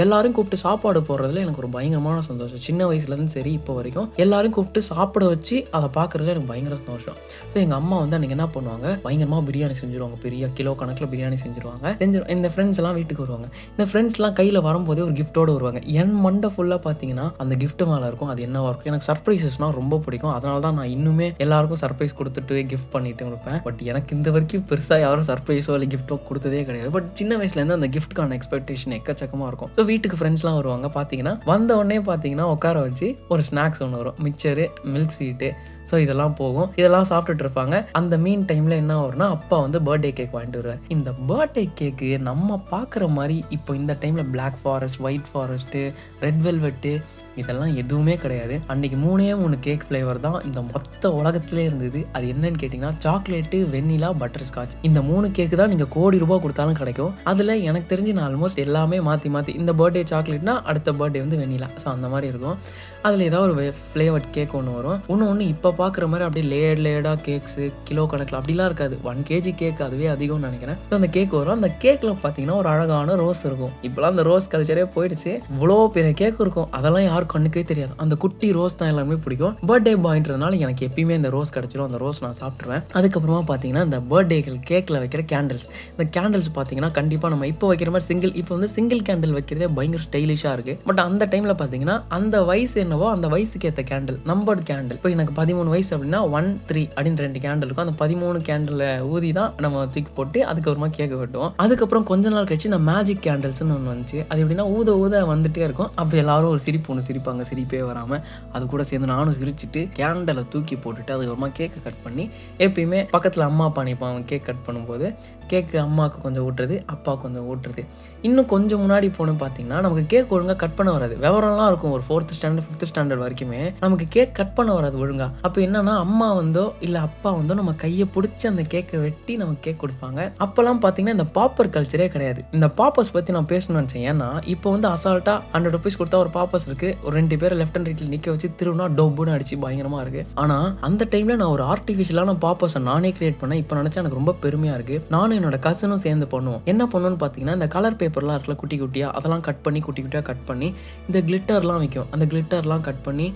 எல்லாரும் கூப்பிட்டு சாப்பாடு போடுறதுல எனக்கு ஒரு பயங்கரமான சந்தோஷம். சின்ன வயசுலேருந்து சரி இப்போ வரைக்கும் எல்லாரும் கூப்பிட்டு சாப்பிட வச்சு அதை பார்க்குறதுல எனக்கு பயங்கர சந்தோஷம். ஸோ எங்கள் அம்மா வந்து அன்றைக்கி என்ன பண்ணுவாங்க? பயங்கரமாக பிரியாணி செஞ்சுருவாங்க. பெரிய கிலோ கணக்கில் பிரியாணி செஞ்சுருவாங்க. செஞ்சு இந்த ஃப்ரெண்ட்ஸ் எல்லாம் வீட்டுக்கு வருவாங்க. இந்த ஃப்ரெண்ட்ஸ்லாம் கையில் வரும்போதே ஒரு கிஃப்ட்டோடு வருவாங்க. என் மண்டை ஃபுல்லாக பார்த்தீங்கன்னா அந்த கிஃப்ட் மேலே இருக்கும். அது என்ன இருக்கும்? எனக்கு சர்ப்ரைசஸ்னால் ரொம்ப பிடிக்கும். அதனால தான் நான் இன்னுமே எல்லாருக்கும் சர்ப்ரைஸ் கொடுத்துட்டு கிஃப்ட் பண்ணிட்டு இருப்பேன். பட் எனக்கு இந்த வரைக்கும் பெருசாக யாரும் சர்ப்ரைஸோ இல்லை கிஃப்ட்டோ கொடுத்ததே கிடையாது. பட் சின்ன வயசுலேருந்து அந்த கிஃப்ட்கான எக்ஸ்பெக்டேஷன் எக்கச்சக்கமாக இருக்கும். ஸோ வீட்டுக்கு ஃப்ரெண்ட்ஸ்லாம் வருவாங்க. பார்த்தீங்கன்னா வந்த உடனே பார்த்தீங்கன்னா உட்கார வச்சு ஒரு ஸ்நாக்ஸ் ஒன்று வரும். மிக்சரு மில்க் ஸ்வீட்டு ஸோ இதெல்லாம் போகும். இதெல்லாம் சாப்பிட்டுட்டு இருப்பாங்க. அந்த மீன் டைமில் என்ன வரும்னா அப்பா வந்து பர்த்டே கேக் வாங்கிட்டு வருவார். இந்த பர்த்டே கேக்கு நம்ம பார்க்குற மாதிரி இப்போ இந்த டைமில் black forest white forest red velvet இதெல்லாம் எதுவுமே கிடையாது. அன்னைக்கு மூணே மூணு கேக் ஃப்ளேவர் தான் இந்த மொத்த உலகத்திலே இருந்தது. அது என்னன்னு கேட்டிங்கன்னா சாக்லேட்டு வெண்ணிலா பட்டர் ஸ்காட்ச் இந்த மூணு கேக்கு தான் நீங்கள் கோடி ரூபாய் கொடுத்தாலும் கிடைக்கும். அதில் எனக்கு தெரிஞ்சு நான் ஆல்மோஸ்ட் எல்லாமே மாற்றி மாற்றி இந்த பர்த்டே சாக்லேட்னா அடுத்த பர்த்டே வந்து வெண்ணிலா ஸோ அந்த மாதிரி இருக்கும். அதில் ஏதாவது ஒரு ஃப்ளேவர்ட் கேக் ஒன்று வரும். இன்னும் ஒன்று இப்போ பார்க்குற மாதிரி அப்படியே லேயர் லேயர்டாக கேக்ஸு கிலோ கணக்கில் அப்படிலாம் இருக்காது. ஒன் கேஜி கேக் அதுவே அதிகம்னு நினைக்கிறேன். அந்த கேக் வரும். அந்த கேக்கில் பார்த்தீங்கன்னா ஒரு அழகான ரோஸ் இருக்கும். இப்போலாம் அந்த ரோஸ் கல்ச்சரே போயிடுச்சு. இவ்வளோ பெரிய கேக் இருக்கும். அதெல்லாம் யாரும் கண்ணுக்கே தெரியாது. அந்த குட்டி ரோஸ் தான் எல்லாருமே பிடிக்கும். பர்த்டே பாயின்றதுனால எனக்கு எப்பயுமே இந்த ரோஸ் கிடச்சிடும் அந்த ரோஸ் நான் சாப்பிட்ருவேன் அதுக்கப்புறமா பார்த்தீங்கன்னா இந்த பர்த்டேகள் கேக்கில் வைக்கிற கேண்டில்ஸ் இந்த கேண்டில்ஸ் பார்த்தீங்கன்னா கண்டிப்பாக நம்ம இப்போ வைக்கிற மாதிரி சிங்கிள் இப்போ வந்து சிங்கிள் கேண்டில் வைக்கிறதே பயங்கர ஸ்டைலிஷாக இருக்குது பட் அந்த டைமில் பார்த்தீங்கன்னா அந்த வயசு என்னவோ அந்த வயசுக்கு ஏற்ற கேண்டில் நம்பர்டு கேண்டில் இப்போ எனக்கு பதிமூணு வயசு அப்படின்னா ஒன் த்ரீ அப்படின்னு ரெண்டு கேண்டில் இருக்கும். அந்த பதிமூணு கேண்டில் ஊதி தான் நம்ம தூக்கி போட்டு அதுக்கப்புறமா கேக் வெட்டுவோம். அதுக்கப்புறம் கொஞ்ச நாள் கழிச்சு இந்த மேஜிக் கேண்டில்ஸ்னு ஒன்று வந்துச்சு. அது எப்படின்னா ஊத ஊத வந்துட்டே இருக்கும். அப்போ எல்லாரும் ஒரு சிரிப்பு ஒன்று சிரிப்பாங்க. சிரிப்பே வராமல் அது கூட சேர்ந்து நானும் சிரிச்சிட்டு கேண்டலை தூக்கி போட்டுட்டு அதுக்கப்புறமா கேக்கை கட் பண்ணி எப்பயுமே பக்கத்தில் அம்மா அப்பா நிற்பாங்க கேக் கட் பண்ணும்போது கேக்கு அம்மாவுக்கு கொஞ்சம் ஊட்டுறது அப்பாவுக்கு கொஞ்சம் ஊட்டுறது. இன்னும் கொஞ்சம் முன்னாடி போகணும் பார்த்தீங்கன்னா நமக்கு கேக் ஒழுங்காக கட் பண்ண வராது. விவரம்லாம் இருக்கும். ஒரு ஃபோர்த் ஸ்டாண்டர்ட் ஃபிஃப்த் ஸ்டாண்டர்ட் வரைக்குமே. நமக்கு கேக் கட் பண்ண வராது ஒழுங்காக அப்போ என்னன்னா அம்மா வந்தோ இல்லை அப்பா வந்தோ நம்ம கையை பிடிச்சி அந்த கேக்கை வெட்டி நமக்கு கேக் கொடுப்பாங்க. அப்போல்லாம் பார்த்தீங்கன்னா இந்த பாப்பர் கல்ச்சரே கிடையாது. இந்த பாப்பர்ஸ் பற்றி நான் பேசணும்னு நினச்சேன். ஏன்னா இப்போ வந்து அசால்ட்டாக ஹண்ட்ரட் ருபீஸ் கொடுத்தா ஒரு பாப்பர்ஸ் இருக்குது ஒரு ரெண்டு பேர் லெஃப்ட் அண்ட் ரைட்டில் நிற்க வச்சு திருவினா டொப்புன்னு அடிச்சு பயங்கரமாக இருக்குது ஆனால் அந்த டைமில் நான் ஒரு ஆர்டிஃபிஷியலான பாப்பர்ஸை நானே கிரியேட் பண்ணேன். இப்போ நினச்சா எனக்கு ரொம்ப பெருமையாக இருக்குது நானும் என்னோட கசனும் சேர்ந்து பண்ணுவோம். என்ன பண்ணுவோம்னு பார்த்தீங்கன்னா இந்த கலர் பேப்பர்லாம் இருக்குல்ல குட்டி குட்டியாக அதெல்லாம் கட் பண்ணி குட்டி குட்டியாக கட் பண்ணி இந்த கிளிட்டர்லாம் வைக்கும். அந்த கிளிட்டர்லாம் கட் பண்ணி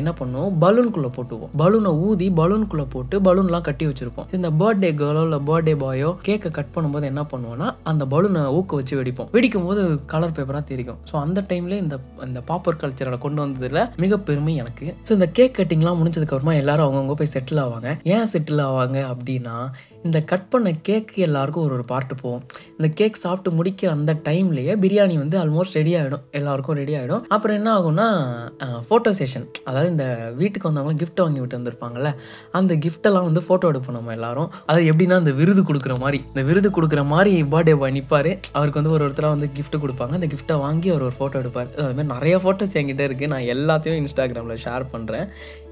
என்ன பண்ணுவோம்? பலூனுக்குள்ளே போட்டுவோம். பலூனை ஊதி பலூனுக்குள்ளே போட்டு பலூன்லாம் கட்டி வச்சிருப்போம். இந்த பர்த்டே கேர்ளோ இல்லை பர்த்டே பாயோ கேக்கை கட் பண்ணும்போது என்ன பண்ணுவோம்னா அந்த பலூனை ஊக்க வச்சு வெடிப்போம். வெடிக்கும் போது கலர் பேப்பராக தெரிக்கும் ஸோ அந்த டைம்ல இந்த இந்த பாப்பர் கல்ச்சரில் கொண்டு வந்ததில் மிக பெருமை எனக்கு. ஸோ இந்த கேக் கட்டிங்லாம் முடிஞ்சதுக்கு அப்புறமா எல்லாரும் அவங்கவுங்க போய் செட்டில் ஆவாங்க. ஏன் செட்டில் ஆவாங்க அப்படின்னா இந்த கட் பண்ண கேக்கு எல்லாருக்கும் ஒரு ஒரு பார்ட்டு போகும். இந்த கேக் சாப்பிட்டு முடிக்கிற அந்த டைம்லேயே பிரியாணி வந்து ஆல்மோஸ்ட் ரெடி ஆகிடும் எல்லாருக்கும் ரெடி ஆகிடும் அப்புறம் என்ன ஆகும்னா ஃபோட்டோ செஷன் அதாவது இந்த வீட்டுக்கு வந்தவங்க கிஃப்ட் வாங்கி விட்டு வந்திருப்பாங்கல்ல அந்த கிஃப்டெல்லாம் வந்து ஃபோட்டோ எடுப்போம் நம்ம எல்லாரும். அதாவது எப்படின்னா இந்த விருது கொடுக்குற மாதிரி. இந்த விருது கொடுக்குற மாதிரி பர்த்டே பாய் நிற்பார் அவருக்கு வந்து ஒரு ஒருத்தராக வந்து கிஃப்ட் கொடுப்பாங்க. அந்த கிஃப்ட்டை வாங்கி அவர் ஒரு ஃபோட்டோ எடுப்பார். அதுமாதிரி நிறைய ஃபோட்டோஸ் என்கிட்ட இருக்குது நான் எல்லாத்தையும் இன்ஸ்டாகிராமில் ஷேர் பண்ணுறேன்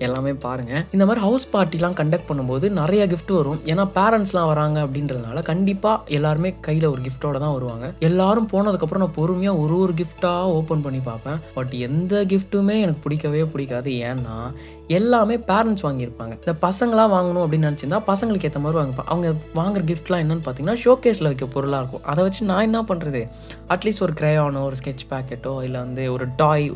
எல்லாமே பாருங்கள் இந்த மாதிரி ஹவுஸ் பார்ட்டிலாம் கண்டக்ட் பண்ணும்போது நிறைய கிஃப்ட் வரும். ஏன்னா பேரண்ட் பேரண்ட்ஸ்லாம் வராங்க அப்படின்றதுனால கண்டிப்பாக எல்லாருமே கையில் ஒரு கிஃப்ட்டோட தான் வருவாங்க. எல்லாரும் போனதுக்கப்புறம் நான் பொறுமையாக ஒரு ஒரு கிஃப்டாக ஓப்பன் பண்ணி பார்ப்பேன். பட் எந்த கிஃப்ட்டுமே எனக்கு பிடிக்கவே பிடிக்காது. ஏன்னா எல்லாமே பேரண்ட்ஸ் வாங்கியிருப்பாங்க. இந்த பசங்களாம் வாங்கணும் அப்படின்னு நினச்சிருந்தா பசங்களுக்கு ஏற்ற மாதிரி வாங்கிப்பாங்க அவங்க வாங்குற கிஃப்ட்லாம் என்னென்னு பார்த்தீங்கன்னா ஷோகேஸில் வைக்க பொருளாக இருக்கும். அதை வச்சு நான் என்ன பண்ணுறது அட்லீஸ்ட் ஒரு கிரேயானோ ஒரு ஸ்கெட்ச் பேக்கெட்டோ இல்லை வந்து ஒரு டாய்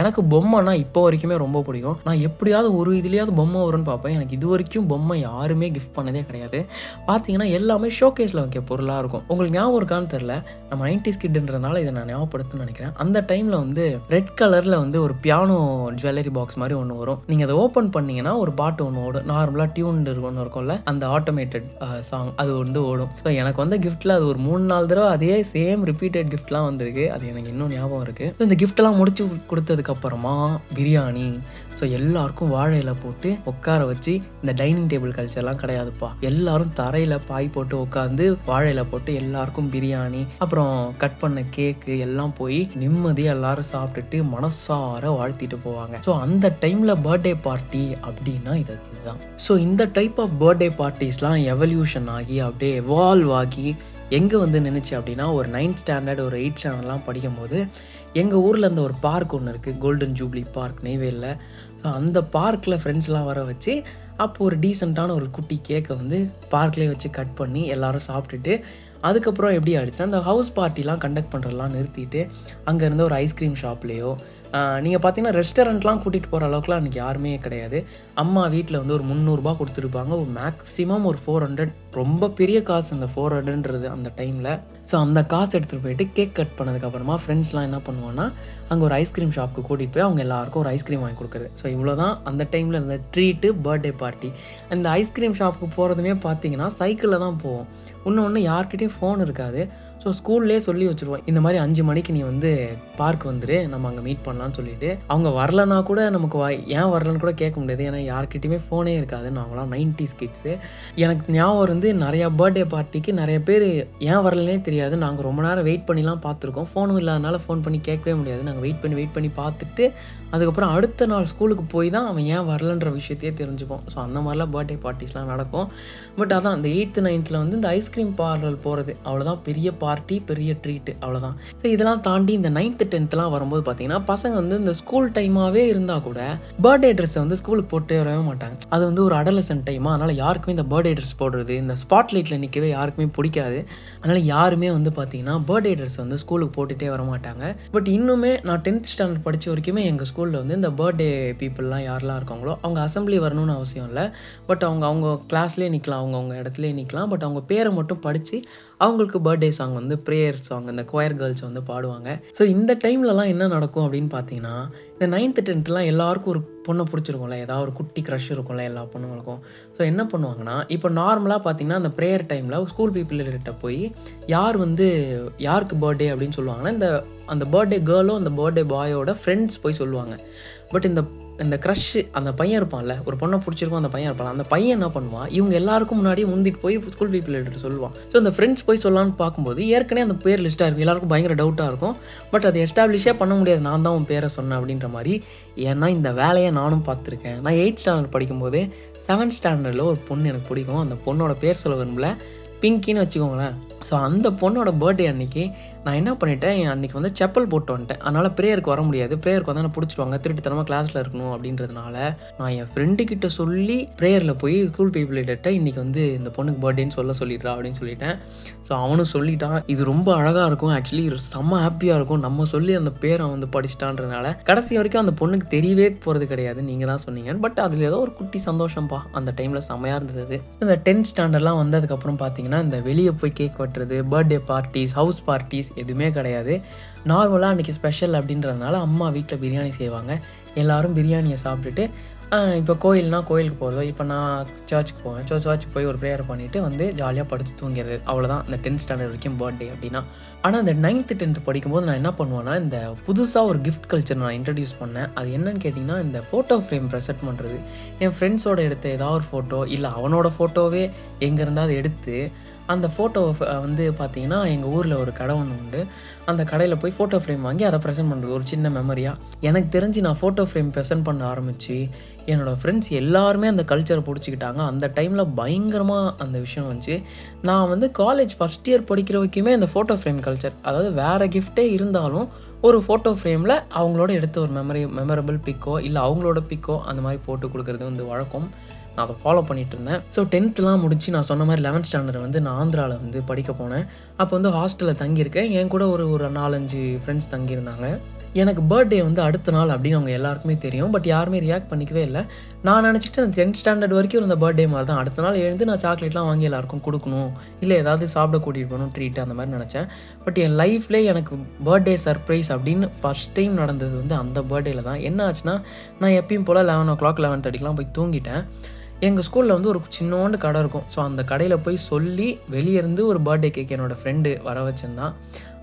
எனக்கு பொம்மைனா இப்போ வரைக்குமே ரொம்ப பிடிக்கும். நான் எப்படியாவது ஒரு இதுலேயாவது பொம்மை வரும்னு பார்ப்பேன். எனக்கு இது வரைக்கும் பொம்மை யாருமே கிஃப்ட் பண்ணதே கிடையாது. பார்த்தீங்கன்னா எல்லாமே ஷோகேஸில் வைக்க பொருளாக இருக்கும். உங்களுக்கு ஞாபகம் இருக்கான்னு தெரில நம்ம நைன்டிஸ் கிட்ன்றதுனால இதை நான் ஞாபகப்படுத்துன்னு நினைக்கிறேன். அந்த டைமில் வந்து ரெட் கலரில் வந்து ஒரு பியானோ ஜுவல்லரி பாக்ஸ் மாதிரி ஒன்று வரும். நீங்கள் அதை ஓப்பன் பண்ணீங்கன்னா ஒரு பாட்டு ஒன்று ஓடும். நார்மலாக டியூன் ஒன்று இருக்கும்ல அந்த ஆட்டோமேட்டட் சாங் அது வந்து ஓடும். ஸோ எனக்கு வந்த கிஃப்ட்டில் அது ஒரு மூணு நாலு தடவை அதே சேம் ரிப்பீட்டட் கிஃப்ட்லாம் வந்திருக்கு. அது எனக்கு இன்னும் ஞாபகம் இருக்குது இந்த கிஃப்ட்லாம் முடிச்சு கொடுத்ததுக்கப்புறமா பிரியாணி ஸோ எல்லாருக்கும் வாழை இலை போட்டு உட்கார வச்சு இந்த டைனிங் டேபிள் கல்ச்சர்லாம் கிடையாதுப்பா. எல்லாரும் தரையில் பாய் போட்டு உட்காந்து வாழை இலை போட்டு எல்லாருக்கும் பிரியாணி அப்புறம் கட் பண்ண கேக்கு எல்லாம் போய் நிம்மதியாக எல்லாரும் சாப்பிட்டுட்டு மனசார வாழ்த்திட்டு போவாங்க. ஸோ அந்த டைமில் பர்த்டே பார்ட்டி அப்படின்னா இது இதுதான் ஸோ இந்த டைப் ஆஃப் பர்த்டே பார்ட்டிஸ்லாம் எவல்யூஷன் ஆகி அப்படியே எவால்வ் ஆகி எங்கே வந்து நினச்சி அப்படின்னா ஒரு நைன்த் ஸ்டாண்டர்ட் ஒரு எயிட் ஸ்டாண்டர்ட்லாம் படிக்கும்போது எங்கள் ஊரில் அந்த ஒரு பார்க் ஒன்று இருக்குது கோல்டன் ஜூப்ளி பார்க் நெய்வேலியில் ஸோ அந்த பார்க்கில் ஃப்ரெண்ட்ஸ்லாம் வர வச்சு அப்போ ஒரு டீசெண்டான ஒரு குட்டி கேக்கை வந்து பார்க்லேயே வச்சு கட் பண்ணி எல்லோரும் சாப்பிட்டுட்டு அதுக்கப்புறம் எப்படி ஆயிடுச்சுன்னா அந்த ஹவுஸ் பார்ட்டிலாம் கண்டக்ட் பண்ணுறதுலாம் நிறுத்திட்டு அங்கேருந்து ஒரு ஐஸ்கிரீம் ஷாப்லேயோ நீங்கள் பார்த்தீங்கன்னா ரெஸ்டாரண்ட்லாம் கூட்டிகிட்டு போகிற அளவுக்குலாம் எனக்கு யாருமே கிடையாது. அம்மா வீட்டில் வந்து ஒரு முந்நூறுரூபா கொடுத்துருப்பாங்க. ஒரு மேக்ஸிமம் ஒரு ஃபோர் ஹண்ட்ரட் ரொம்ப பெரிய காசு அந்த ஃபோர் ஹண்ட்ரட்ன்றது அந்த டைமில் ஸோ அந்த காசு எடுத்துகிட்டு போயிட்டு கேக் கட் பண்ணதுக்கப்புறமா ஃப்ரெண்ட்ஸ்லாம் என்ன பண்ணுவாங்கன்னா அங்கே ஒரு ஐஸ்கிரீம் ஷாப்புக்கு கூட்டிகிட்டு போய் அவங்க எல்லாருக்கும் ஒரு ஐஸ்கிரீம் வாங்கி கொடுக்குறது. ஸோ இவ்வளோ தான் அந்த டைமில் இருந்த ட்ரீட்டு பர்த்டே பார்ட்டி அந்த ஐஸ்கிரீம் ஷாப்புக்கு போகிறதுமே பார்த்தீங்கன்னா சைக்கிளில் தான் போவோம். இன்னொன்று யார்கிட்டயும் ஃபோன் இருக்காது. ஸோ ஸ்கூல்லே சொல்லி வச்சுருவோம். இந்த மாதிரி அஞ்சு மணிக்கு நீ வந்து பார்க் வந்துரு. நம்ம அங்கே மீட் பண்ணலாம்னு சொல்லிட்டு. அவங்க வரலன்னா கூட நமக்கு வா ஏன் வரலன்னு கூட கேட்க முடியாது. ஏன்னா யார்கிட்டயுமே ஃபோனே இருக்காது நாங்களாம் நைன்டிஸ் கிட்ஸு எனக்கு ஞாபகம் இருந்து நிறையா பர்த்டே பார்ட்டிக்கு நிறைய பேர் ஏன் வரலனே தெரியாது. நாங்கள் ரொம்ப நேரம் வெயிட் பண்ணிலாம் பார்த்துருக்கோம். ஃபோனும் இல்லாதனால ஃபோன் பண்ணி கேட்கவே முடியாது. நாங்கள் வெயிட் பண்ணி வெயிட் பண்ணி பார்த்துட்டு அதுக்கப்புறம் அடுத்த நாள் ஸ்கூலுக்கு போய் தான் அவன் ஏன் வரலன்ற விஷயத்தையே தெரிஞ்சுப்போம். ஸோ அந்த மாதிரிலாம் பர்த்டே பார்ட்டிஸ்லாம் நடக்கும். பட் அதான் அந்த எயித்து நைன்த்தில் வந்து இந்த ஐஸ்கிரீம் பார்லர் போகிறது அவ்வளோதான் பெரிய பார்ட்டி பெரிய ட்ரீட்டு அவ்வளோதான் ஸோ இதெல்லாம் தாண்டி இந்த நைன்த்து டென்த்லாம் வரும்போது பார்த்தீங்கன்னா பசங்க வந்து இந்த ஸ்கூல் டைமாகவே இருந்தால் கூட பர்த்டே ட்ரெஸ்ஸை வந்து ஸ்கூலுக்கு போட்டு வரவே மாட்டாங்க. அது வந்து ஒரு அடலசன் டைமாக அதனால் யாருக்குமே இந்த பர்த்டே ட்ரெஸ் போடுறது இந்த ஸ்பாட்லைட்டில் நிற்கவே யாருக்குமே பிடிக்காது. அதனால் யாருமே வந்து பார்த்தீங்கன்னா பர்த்டே ட்ரெஸ் வந்து ஸ்கூலுக்கு போட்டுகிட்டே வர மாட்டாங்க. பட் இன்னுமே நான் டென்த் ஸ்டாண்டர்ட் படித்த வரைக்குமே எங்கள் ஸ்கூலில் வந்து இந்த பர்த்டே பீப்புளெலாம் யாரெல்லாம் இருக்காங்களோ அவங்க அசம்பிளி வரணும்னு அவசியம் இல்லை. பட் அவங்க அவங்க கிளாஸ்லேயே நிற்கலாம் அவங்க அவங்க இடத்துலையே நிற்கலாம் பட் அவங்க பேரை மட்டும் படித்து அவங்களுக்கு பர்த்டே சாங் வந்து ப்ரேயர் சாங் இந்த கொயர் கேர்ள்ஸ் வந்து பாடுவாங்க. ஸோ இந்த டைம்லலாம் என்ன நடக்கும் அப்படின்னு பார்த்தீங்கன்னா இந்த நைன்த்து டென்த்லாம் எல்லாருக்கும் ஒரு பொண்ணை பிடிச்சிருக்கும்ல ஏதாவது ஒரு குட்டி க்ரஷ் இருக்கும்ல எல்லா பொண்ணுங்களுக்கும். ஸோ என்ன பண்ணுவாங்கன்னா இப்போ நார்மலாக பார்த்தீங்கன்னா அந்த ப்ரேயர் டைமில் ஸ்கூல் பீப்புள்கிட்ட போய் யார் வந்து யாருக்கு பர்த்டே அப்படின்னு சொல்லுவாங்கன்னா இந்த அந்த பர்த்டே கேர்ளும் அந்த பர்த்டே பாயோட ஃப்ரெண்ட்ஸ் போய் சொல்லுவாங்க. பட் இந்த இந்த க்ரஷ் அந்த பையன் இருப்பான்ல ஒரு பொண்ணை பிடிச்சிருக்கும் அந்த பையன் இருப்பான் அந்த பையன் என்ன பண்ணுவான் இவங்க எல்லாருக்கும் முன்னாடி முந்திட்டு போய் ஸ்கூல் பீப்பிள் எடுத்து சொல்லுவான் ஸோ அந்த ஃப்ரெண்ட்ஸ் போய் சொல்லலான்னு பார்க்கும்போது ஏற்கனவே அந்த பேர் லிஸ்ட்டாக இருக்கும். எல்லாருக்கும் பயங்கர டவுட்டாக இருக்கும். பட் அதை எஸ்டாப்ளிஷே பண்ண முடியாது. நான் தான் உன் பேரை சொன்னேன் அப்படின்ற மாதிரி. ஏன்னா இந்த வேலையை நானும் பார்த்துருக்கேன். நான் எயிட் ஸ்டாண்டர்ட் படிக்கும்போது செவன்த் ஸ்டாண்டர்டில் ஒரு பொண்ணு எனக்கு பிடிக்கும். அந்த பொண்ணோட பேர் சொல்ல விரும்பல. பிங்கின்னு வச்சுக்கோங்களேன். ஸோ அந்த பொண்ணோட பர்த்டே அன்றைக்கி நான் என்ன பண்ணிட்டேன்? என் வந்து செப்பல் போட்டு வந்துட்டேன். அதனால் ப்ரேயருக்கு வர முடியாது. ப்ரேயருக்கு வந்தால் நான் பிடிச்சிடுவாங்க திருட்டுத்தனமாக கிளாஸில் இருக்கணும் அப்படின்றதுனால நான் என் ஃப்ரெண்டு கிட்ட சொல்லி ப்ரேயரில் போய் ஸ்கூல் பீப்புள்கிட்ட இன்றைக்கி வந்து இந்த பொண்ணுக்கு பர்த்டேன்னு சொல்ல சொல்லிடுறா அப்படின்னு சொல்லிட்டேன். ஸோ அவனும் சொல்லிட்டான். இது ரொம்ப அழகாக இருக்கும். ஆக்சுவலி செம்ம ஹாப்பியாக இருக்கும். நம்ம சொல்லி அந்த பேரை வந்து படிச்சிட்டான்றதுனால கடைசி வரைக்கும் அந்த பொண்ணுக்கு தெரியவே போகிறது கிடையாது. நீங்கள் தான் சொன்னீங்க பட் அதில் ஏதோ ஒரு குட்டி சந்தோஷம்ப்பா அந்த டைமில் செம்மையாக இருந்தது. இந்த டென்த் ஸ்டாண்டர்ட்லாம் வந்ததுக்கப்புறம் பார்த்தீங்கன்னா இந்த வெளியே போய் கேக் வெட்டுறது பர்த்டே பார்ட்டிஸ் ஹவுஸ் பார்ட்டிஸ் எதுவுமே கிடையாது. நார்மலாக அன்றைக்கி ஸ்பெஷல் அப்படின்றதுனால அம்மா வீட்டில் பிரியாணி செய்வாங்க. எல்லோரும் பிரியாணியை சாப்பிட்டுட்டு இப்போ கோயில்னா கோயிலுக்கு போகிறதோ இப்போ நான் சர்ச்சுக்கு போவேன். சர்ச் சர்ச்சுக்கு போய் ஒரு ப்ரேயர் பண்ணிவிட்டு வந்து ஜாலியாக படுத்து தூங்கிறது. அவ்வளோதான் இந்த டென்த் ஸ்டாண்டர்ட் வரைக்கும் பர்த்டே அப்படின்னா. ஆனால் இந்த நைன்த்து டென்த்து படிக்கும்போது நான் என்ன பண்ணுவேன்னா இந்த புதுசாக ஒரு கிஃப்ட் கல்ச்சர் நான் இன்ட்ரடியூஸ் பண்ணேன். அது என்னன்னு கேட்டிங்கன்னா இந்த ஃபோட்டோ ஃப்ரேம் ப்ரெசென்ட் பண்ணுறது என் ஃப்ரெண்ட்ஸோட எடுத்த ஏதாவது ஒரு ஃபோட்டோ இல்லை அவனோட ஃபோட்டோவே எங்கே இருந்தால் அதை எடுத்து அந்த ஃபோட்டோ வந்து பார்த்தீங்கன்னா எங்கள் ஊரில் ஒரு கடை ஒன்று உண்டு. அந்த கடையில் போய் ஃபோட்டோ ஃப்ரேம் வாங்கி அதை ப்ரெசென்ட் பண்ணுறது ஒரு சின்ன மெமரியாக எனக்கு தெரிஞ்சு நான் ஃபோட்டோ ஃப்ரேம் ப்ரெசென்ட் பண்ண ஆரம்பித்து என்னோடய ஃப்ரெண்ட்ஸ் எல்லாருமே அந்த கல்ச்சரை பிடிச்சிக்கிட்டாங்க. அந்த டைமில் பயங்கரமாக அந்த விஷயம் வந்துச்சு. நான் வந்து காலேஜ் ஃபஸ்ட் இயர் படிக்கிற வரைக்குமே அந்த ஃபோட்டோ ஃப்ரேம் கல்ச்சர் அதாவது வேறு கிஃப்ட்டே இருந்தாலும் ஒரு ஃபோட்டோ ஃப்ரேமில் அவங்களோட எடுத்த ஒரு மெமரி மெமரபிள் பிக்கோ இல்லை அவங்களோட பிக்கோ அந்த மாதிரி போட்டு கொடுக்குறது வந்து வழக்கம். நான் அதை ஃபாலோ பண்ணிட்டு இருந்தேன் ஸோ டென்த்லாம் முடிச்சு நான் சொன்ன மாதிரி லெவன்த் ஸ்டாண்டர்ட் வந்து நான் ஆந்திராவில் வந்து படிக்க போனேன். அப்போ வந்து ஹாஸ்டலில் தங்கியிருக்கேன். என் கூட ஒரு ஒரு நாலஞ்சு ஃப்ரெண்ட்ஸ் தங்கியிருந்தாங்க. எனக்கு பர்த்டே வந்து அடுத்த நாள் அப்படின்னு அவங்க எல்லாருக்குமே தெரியும். பட் யாருமே ரியாக்ட் பண்ணிக்கவே இல்லை. நான் நினச்சிட்டு அந்த டென்த் ஸ்டாண்டர்ட் வரைக்கும் இருந்த பர்த்டே மாதிரி தான் அடுத்த நாள் எழுந்து நான் சாக்லேட்லாம் வாங்கி எல்லாருக்கும் கொடுக்கணும். இல்லை ஏதாவது சாப்பிட கூட்டிகிட்டு போகணும் ட்ரீட் அந்த மாதிரி நினச்சேன். பட் என் லைஃப்லேயே எனக்கு பர்த்டே சர்ப்ரைஸ் அப்படின்னு ஃபஸ்ட் டைம் நடந்தது வந்து அந்த பர்த்டேயில் தான். என்ன ஆச்சுன்னா நான் எப்பயும் போல் லெவன் ஓ கிளாக் லெவன் தேர்ட்டிக்கெலாம் போய் தூங்கிட்டேன். எங்கள் ஸ்கூலில் வந்து ஒரு சின்னோண்டு கடை இருக்கும். ஸோ அந்த கடையில் போய் சொல்லி வெளியே இருந்து ஒரு பர்த்டே கேக் என்னோடய ஃப்ரெண்டு வர வச்சுருந்தான்.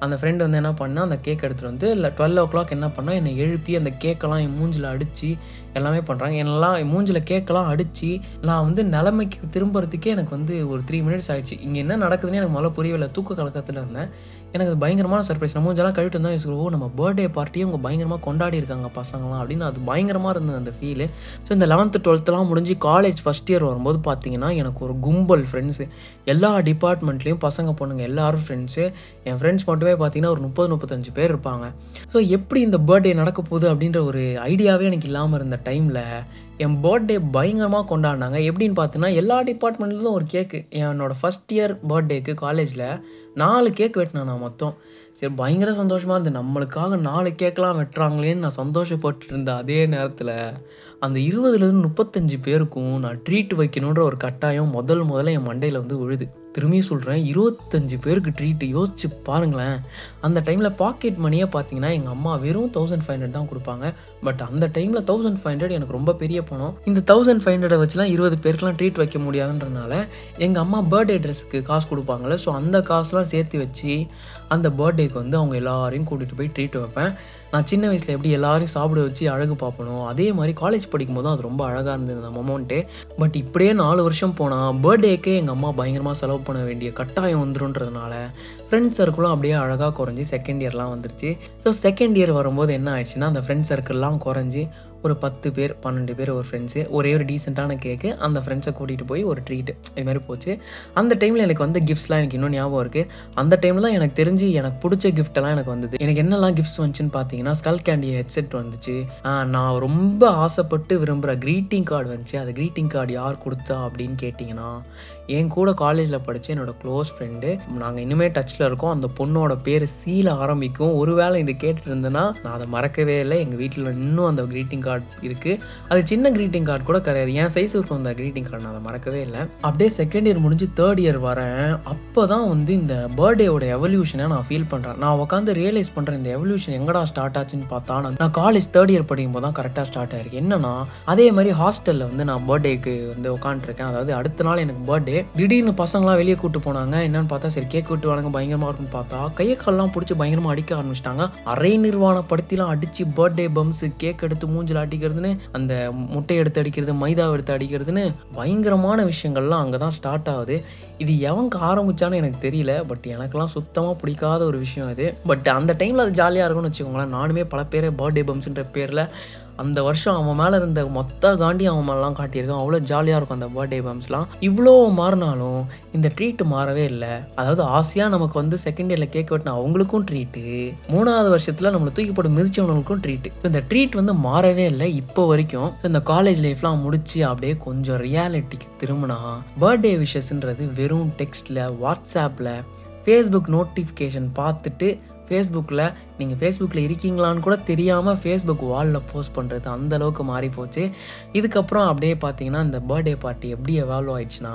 அந்த ஃப்ரெண்டு வந்து என்ன பண்ணால் அந்த கேக் எடுத்துகிட்டு வந்து இல்லை டுவெல் ஓ கிளாக் என்ன பண்ணால் என்னை எழுப்பி அந்த கேக்கெல்லாம் என் மூஞ்சில் அடித்து எல்லாமே பண்ணுறாங்க என்னெல்லாம் என் மூஞ்சில் கேக்கெல்லாம் அடித்து நான் வந்து நிலைமைக்கு திரும்புறதுக்கே எனக்கு வந்து ஒரு த்ரீ மினிட்ஸ் ஆகிடுச்சு இங்கே என்ன நடக்குதுன்னு எனக்கு முதல்ல புரியவில்லை. தூக்க கலக்கத்தில் இருந்தேன். எனக்கு அது பயங்கரமான சர்ப்ரைஸ் நம்ம மூஞ்செல்லாம் கழிட்டு இருந்தால் யோசிக்கிறோம் ஓ நம்ம பர்த்டே பார்ட்டியும் அவங்க பயங்கரமாக கொண்டாடி இருக்காங்க பசங்களாம் அப்படின்னு அது பயங்கரமாக இருந்தது அந்த ஃபீலு ஸோ இந்த லெவன்த்து டுவெல்த்துலாம் முடிஞ்சு காலேஜ் ஃபஸ்ட் இயர் வரும்போது பார்த்தீங்கன்னா எனக்கு ஒரு கும்பல் ஃப்ரெண்ட்ஸு எல்லா டிபார்ட்மெண்ட்லேயும் பசங்க பொண்ணுங்க எல்லாரும் ஃப்ரெண்ட்ஸு என் ஃப்ரெண்ட்ஸ் மட்டுமே பார்த்தீங்கன்னா ஒரு முப்பது முப்பத்தஞ்சு பேர் இருப்பாங்க. ஸோ எப்படி இந்த பர்த்டே நடக்க போகுது அப்படின்ற ஒரு ஐடியாவே எனக்கு இல்லாமல் இருந்த டைமில் என் பர்த்டே பயங்கரமாக கொண்டாடினாங்க. எப்படின்னு பார்த்தீங்கன்னா எல்லா டிபார்ட்மெண்ட்லேயும் ஒரு கேக்கு என்னோடய ஃபஸ்ட் இயர் பர்த்டேக்கு காலேஜில் நாலு கேக் வெட்டினேன் நான் மொத்தம். சரி பயங்கர சந்தோஷமாக இருந்தது. நம்மளுக்காக நாலு கேக்கெலாம் வெட்டுறாங்களேன்னு நான் சந்தோஷப்பட்டு இருந்த அதே நேரத்தில் அந்த இருபதுலேருந்து முப்பத்தஞ்சு பேருக்கும் நான் ட்ரீட் வைக்கணுன்ற ஒரு கட்டாயம் முதல் முதல்ல என் மண்டையில் வந்து விழுது. திரும்பியும் சொல்கிறேன் இருபத்தஞ்சு பேருக்கு ட்ரீட்டு யோசிச்சு பாருங்களேன். அந்த டைமில் பாக்கெட் மணியே பார்த்தீங்கன்னா எங்கள் அம்மா வெறும் தௌசண்ட் ஃபைவ் ஹண்ட்ரட் தான் கொடுப்பாங்க. பட் அந்த டைமில் தௌசண்ட் ஃபைவ் ஹண்ட்ரட் எனக்கு ரொம்ப பெரிய பணம். இந்த தௌசண்ட் ஃபைவ் ஹண்ட்ரடை வச்சுலாம் இருபது பேருக்குலாம் ட்ரீட் வைக்க முடியாதுன்றனால எங்கள் அம்மா பர்த்டே ட்ரெஸ்க்கு காசு கொடுப்பாங்களே ஸோ அந்த காசுலாம் சேர்த்து வச்சு அந்த பர்த்டேக்கு வந்து அவங்க எல்லாரையும் கூட்டிகிட்டு போய் ட்ரீட் வைப்பேன். நான் சின்ன வயசில் எப்படி எல்லாரையும் சாப்பிட வச்சு அழகு பார்ப்பணும் அதே மாதிரி காலேஜ் படிக்கும் போதும் அது ரொம்ப அழகாக இருந்தது அந்த மொமெண்ட்டு பட் இப்படியே நாலு வருஷம் போனால் பர்த்டேக்கே எங்கள் அம்மா பயங்கரமாக செலவு பண்ண வேண்டிய கட்டாயம் வந்துருன்றதுனால ஃப்ரெண்ட்ஸ் சர்க்கிளும் அப்படியே அழகாக குறைஞ்சி செகண்ட் இயர்லாம் வந்துருச்சு. ஸோ செகண்ட் இயர் வரும்போது என்ன ஆயிடுச்சுன்னா அந்த ஃப்ரெண்ட்ஸ் சர்க்கிள்லாம் குறைஞ்சி ஒரு பத்து பேர் பன்னெண்டு பேர் ஒரு ஃப்ரெண்ட்ஸு ஒரே ஒரு டீசெண்டான கேக்கு அந்த ஃப்ரெண்ட்ஸை கூட்டிகிட்டு போய் ஒரு ட்ரீட் இது மாதிரி போச்சு. அந்த டைமில் எனக்கு வந்து கிஃப்ட்ஸ்லாம் எனக்கு இன்னும் ஞாபகம் இருக்குது அந்த டைமில் தான் எனக்கு தெரிஞ்சு எனக்கு பிடிச்ச கிஃப்ட்டெல்லாம் எனக்கு வந்தது. எனக்கு என்னெல்லாம் கிஃப்ட்ஸ் வந்துச்சுன்னு பார்த்தீங்கன்னா ஸ்கல் கேண்டி ஹெட்செட் வந்துச்சு. நான் ரொம்ப ஆசைப்பட்டு விரும்புகிற க்ரீட்டிங் கார்டு வந்துச்சு. அந்த க்ரீட்டிங் கார்டு யார் கொடுத்தா அப்படின்னு கேட்டிங்கன்னா என் கூட காலேஜில் படித்த என்னோட க்ளோஸ் ஃப்ரெண்டு நாங்கள் இனிமே டச்சில் இருக்கோம். அந்த பொண்ணோட பேர் சீல ஆரம்பிக்கும். ஒருவேளை இது கேட்டுட்டு இருந்தேன்னா நான் அதை மறக்கவே இல்லை. எங்கள் வீட்டில் இன்னும் அந்த க்ரீட்டிங் கார்டு இருக்குது அது சின்ன க்ரீட்டிங் கார்டு கூட கிடையாது. என் சைஸ் இருக்கும் அந்த க்ரீட்டிங் கார்டு நான் அதை மறக்கவே இல்லை. அப்படியே செகண்ட் இயர் முடிஞ்சு தேர்ட் இயர் வரேன். அப்போ தான் வந்து இந்த பர்த்டேவோட எவல்யூஷனை நான் ஃபீல் பண்ணுறேன் நான் உட்காந்து ரியலைஸ் பண்ணுறேன் இந்த எவல்யூஷன் எங்கடா ஸ்டார்ட் ஆச்சுன்னு பார்த்தா நான் நான் காலேஜ் தேர்ட் இயர் படிக்கும் போது தான் கரெக்டாக ஸ்டார்ட் ஆயிருக்கு. என்னன்னா அதே மாதிரி ஹாஸ்டலில் வந்து நான் பர்த்டேக்கு வந்து உட்காந்துருக்கேன் அதாவது அடுத்த நாள் எனக்கு பர்த்டே திடீர்னு பசங்களாம் வெளியே கூட்டு போனாங்க. என்னன்னு பார்த்தா சரி கேக் விட்டு வழங்க பயங்கரமாக இருக்கும்னு பார்த்தா கையை கால்லாம் பிடிச்சி பயங்கரமாக அடிக்க ஆரம்பிச்சிட்டாங்க. அரை நிர்வாணப்படுத்திலாம் அடிச்சு பர்த்டே பம்ஸ் கேக் எடுத்து மூஞ்சில் அடிக்கிறதுன்னு அந்த முட்டை எடுத்து அடிக்கிறது மைதா எடுத்து அடிக்கிறதுன்னு பயங்கரமான விஷயங்கள்லாம் அங்கே தான் ஸ்டார்ட் ஆகுது. இது எவங்க ஆரம்பிச்சான்னு எனக்கு தெரியல. பட் எனக்கெல்லாம் சுத்தமாக பிடிக்காத ஒரு விஷயம் இது பட் அந்த டைமில் அது ஜாலியாக இருக்கும்னு வச்சுக்கோங்களேன். நானுமே பல பேர் பர்த்டே பம்ஸ்ன்ற பேரில் அந்த வருஷம் அவன் மேலே இருந்த மொத்த காண்டி அவன் மேலாம் காட்டியிருக்கான். அவ்வளோ ஜாலியாக இருக்கும் அந்த பர்த்டே பம்ஸ்லாம் இவ்வளோ மாறினாலும் இந்த ட்ரீட் மாறவே இல்லை. அதாவது ஆசையாக நமக்கு வந்து செகண்ட் இயரில் கேக் வெட்டின அவங்களுக்கும் ட்ரீட்டு மூணாவது வருஷத்தில் நம்மளை தூக்கி போட்டு மிதிச்சவங்களுக்கும் ட்ரீட்டு இந்த ட்ரீட் வந்து மாறவே இல்லை இப்போ வரைக்கும். இந்த காலேஜ் லைஃப்லாம் முடிச்சு அப்படியே கொஞ்சம் ரியாலிட்டிக்கு திரும்பினா பர்த்டே விஷஸ்ன்றது வெறும் டெக்ஸ்ட்டில் வாட்ஸ்அப்பில் ஃபேஸ்புக் நோட்டிஃபிகேஷன் பார்த்துட்டு ஃபேஸ்புக்கில் நீங்கள் ஃபேஸ்புக்கில் இருக்கீங்களான்னு கூட தெரியாமல் ஃபேஸ்புக் வாலில் போஸ்ட் பண்ணுறது அந்த அளவுக்கு மாறி போச்சு. இதுக்கப்புறம் அப்படியே பார்த்தீங்கன்னா இந்த பர்த்டே பார்ட்டி எப்படி எவால்வ் ஆயிடுச்சுன்னா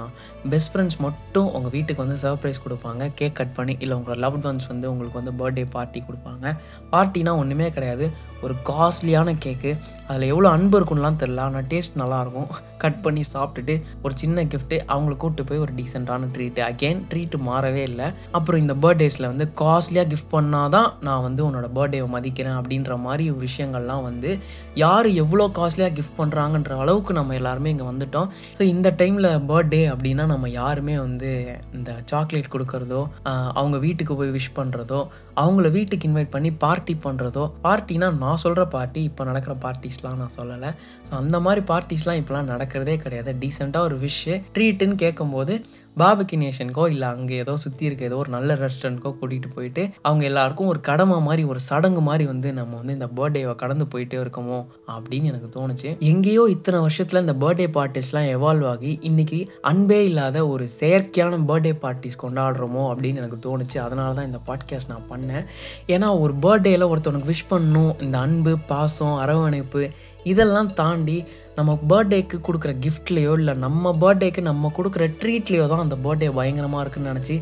பெஸ்ட் ஃப்ரெண்ட்ஸ் மட்டும் உங்கள் வீட்டுக்கு வந்து சர்ப்ரைஸ் கொடுப்பாங்க. கேக் கட் பண்ணி இல்லை உங்களோட லவ்ட் ஒன்ஸ் வந்து உங்களுக்கு வந்து பர்த்டே பார்ட்டி கொடுப்பாங்க. பார்ட்டினா ஒன்றுமே கிடையாது. ஒரு காஸ்ட்லியான கேக்கு. அதில் எவ்வளோ அன்பு இருக்கும்லாம் தெரில ஆனால் டேஸ்ட் நல்லாயிருக்கும். கட் பண்ணி சாப்பிட்டுட்டு ஒரு சின்ன கிஃப்ட்டு அவங்கள கூப்பிட்டு போய் ஒரு டீசெண்டான ட்ரீட்டு அகெயின் ட்ரீட்டு மாறவே இல்லை. அப்புறம் இந்த பர்த்டேஸில் வந்து காஸ்ட்லியாக கிஃப்ட் பண்ணால் தான் நான் வந்து உன்னோட பர்த்டேவை மதிக்கிறேன் அப்படின்ற மாதிரி விஷயங்கள்லாம் வந்து யார் எவ்வளோ காஸ்ட்லியாக கிஃப்ட் பண்ணுறாங்கன்ற அளவுக்கு நம்ம எல்லாருமே இங்கே வந்துட்டோம். ஸோ இந்த டைமில் பர்த்டே அப்படின்னா நம்ம யாருமே வந்து இந்த சாக்லேட் கொடுக்கறதோ அவங்க வீட்டுக்கு போய் விஷ் பண்ணுறதோ அவங்கள வீட்டுக்கு இன்வைட் பண்ணி பார்ட்டி பண்ணுறதோ பார்ட்டினா நான் சொல்கிற பார்ட்டி இப்போ நடக்கிற பார்ட்டிஸ்லாம் நான் சொல்லலை. ஸோ அந்த மாதிரி பார்ட்டிஸ்லாம் இப்போலாம் நடக்கிறதே கிடையாது. டீசெண்டாக ஒரு விஷ் ட்ரீட்டுன்னு கேட்கும்போது பாபிக்கு நேஷனுக்கோ இல்லை அங்கே ஏதோ சுற்றி இருக்க ஏதோ ஒரு நல்ல ரெஸ்டாரண்ட்க்கோ கூட்டிகிட்டு போயிட்டு அவங்க எல்லாருக்கும் ஒரு கடமை மாதிரி ஒரு சடங்கு மாதிரி வந்து நம்ம வந்து இந்த பர்த்டேவை கடந்து போயிட்டே இருக்கோமோ அப்படின்னு எனக்கு தோணுச்சு. எங்கேயோ இத்தனை வருஷத்தில் இந்த பர்த்டே பார்ட்டிஸ்லாம் எவால்வ் ஆகி இன்னைக்கு அன்பே இல்லாத ஒரு செயற்கையான பர்த்டே பார்ட்டிஸ் கொண்டாடுறோமோ அப்படின்னு எனக்கு தோணுச்சு. அதனால தான் இந்த பாட்காஸ்ட் நான் பண்ணேன். ஏன்னா ஒரு பர்த்டேயில் ஒருத்தவனுக்கு விஷ் பண்ணணும். இந்த அன்பு பாசம் அரவணைப்பு இதெல்லாம் தாண்டி நம்ம பர்த்டேக்கு கொடுக்குற கிஃப்ட்லேயோ இல்லை நம்ம பர்த்டேக்கு நம்ம கொடுக்குற ட்ரீட்லேயோ தான் அந்த பர்த்டே பயங்கரமாக இருக்குன்னு நினச்சி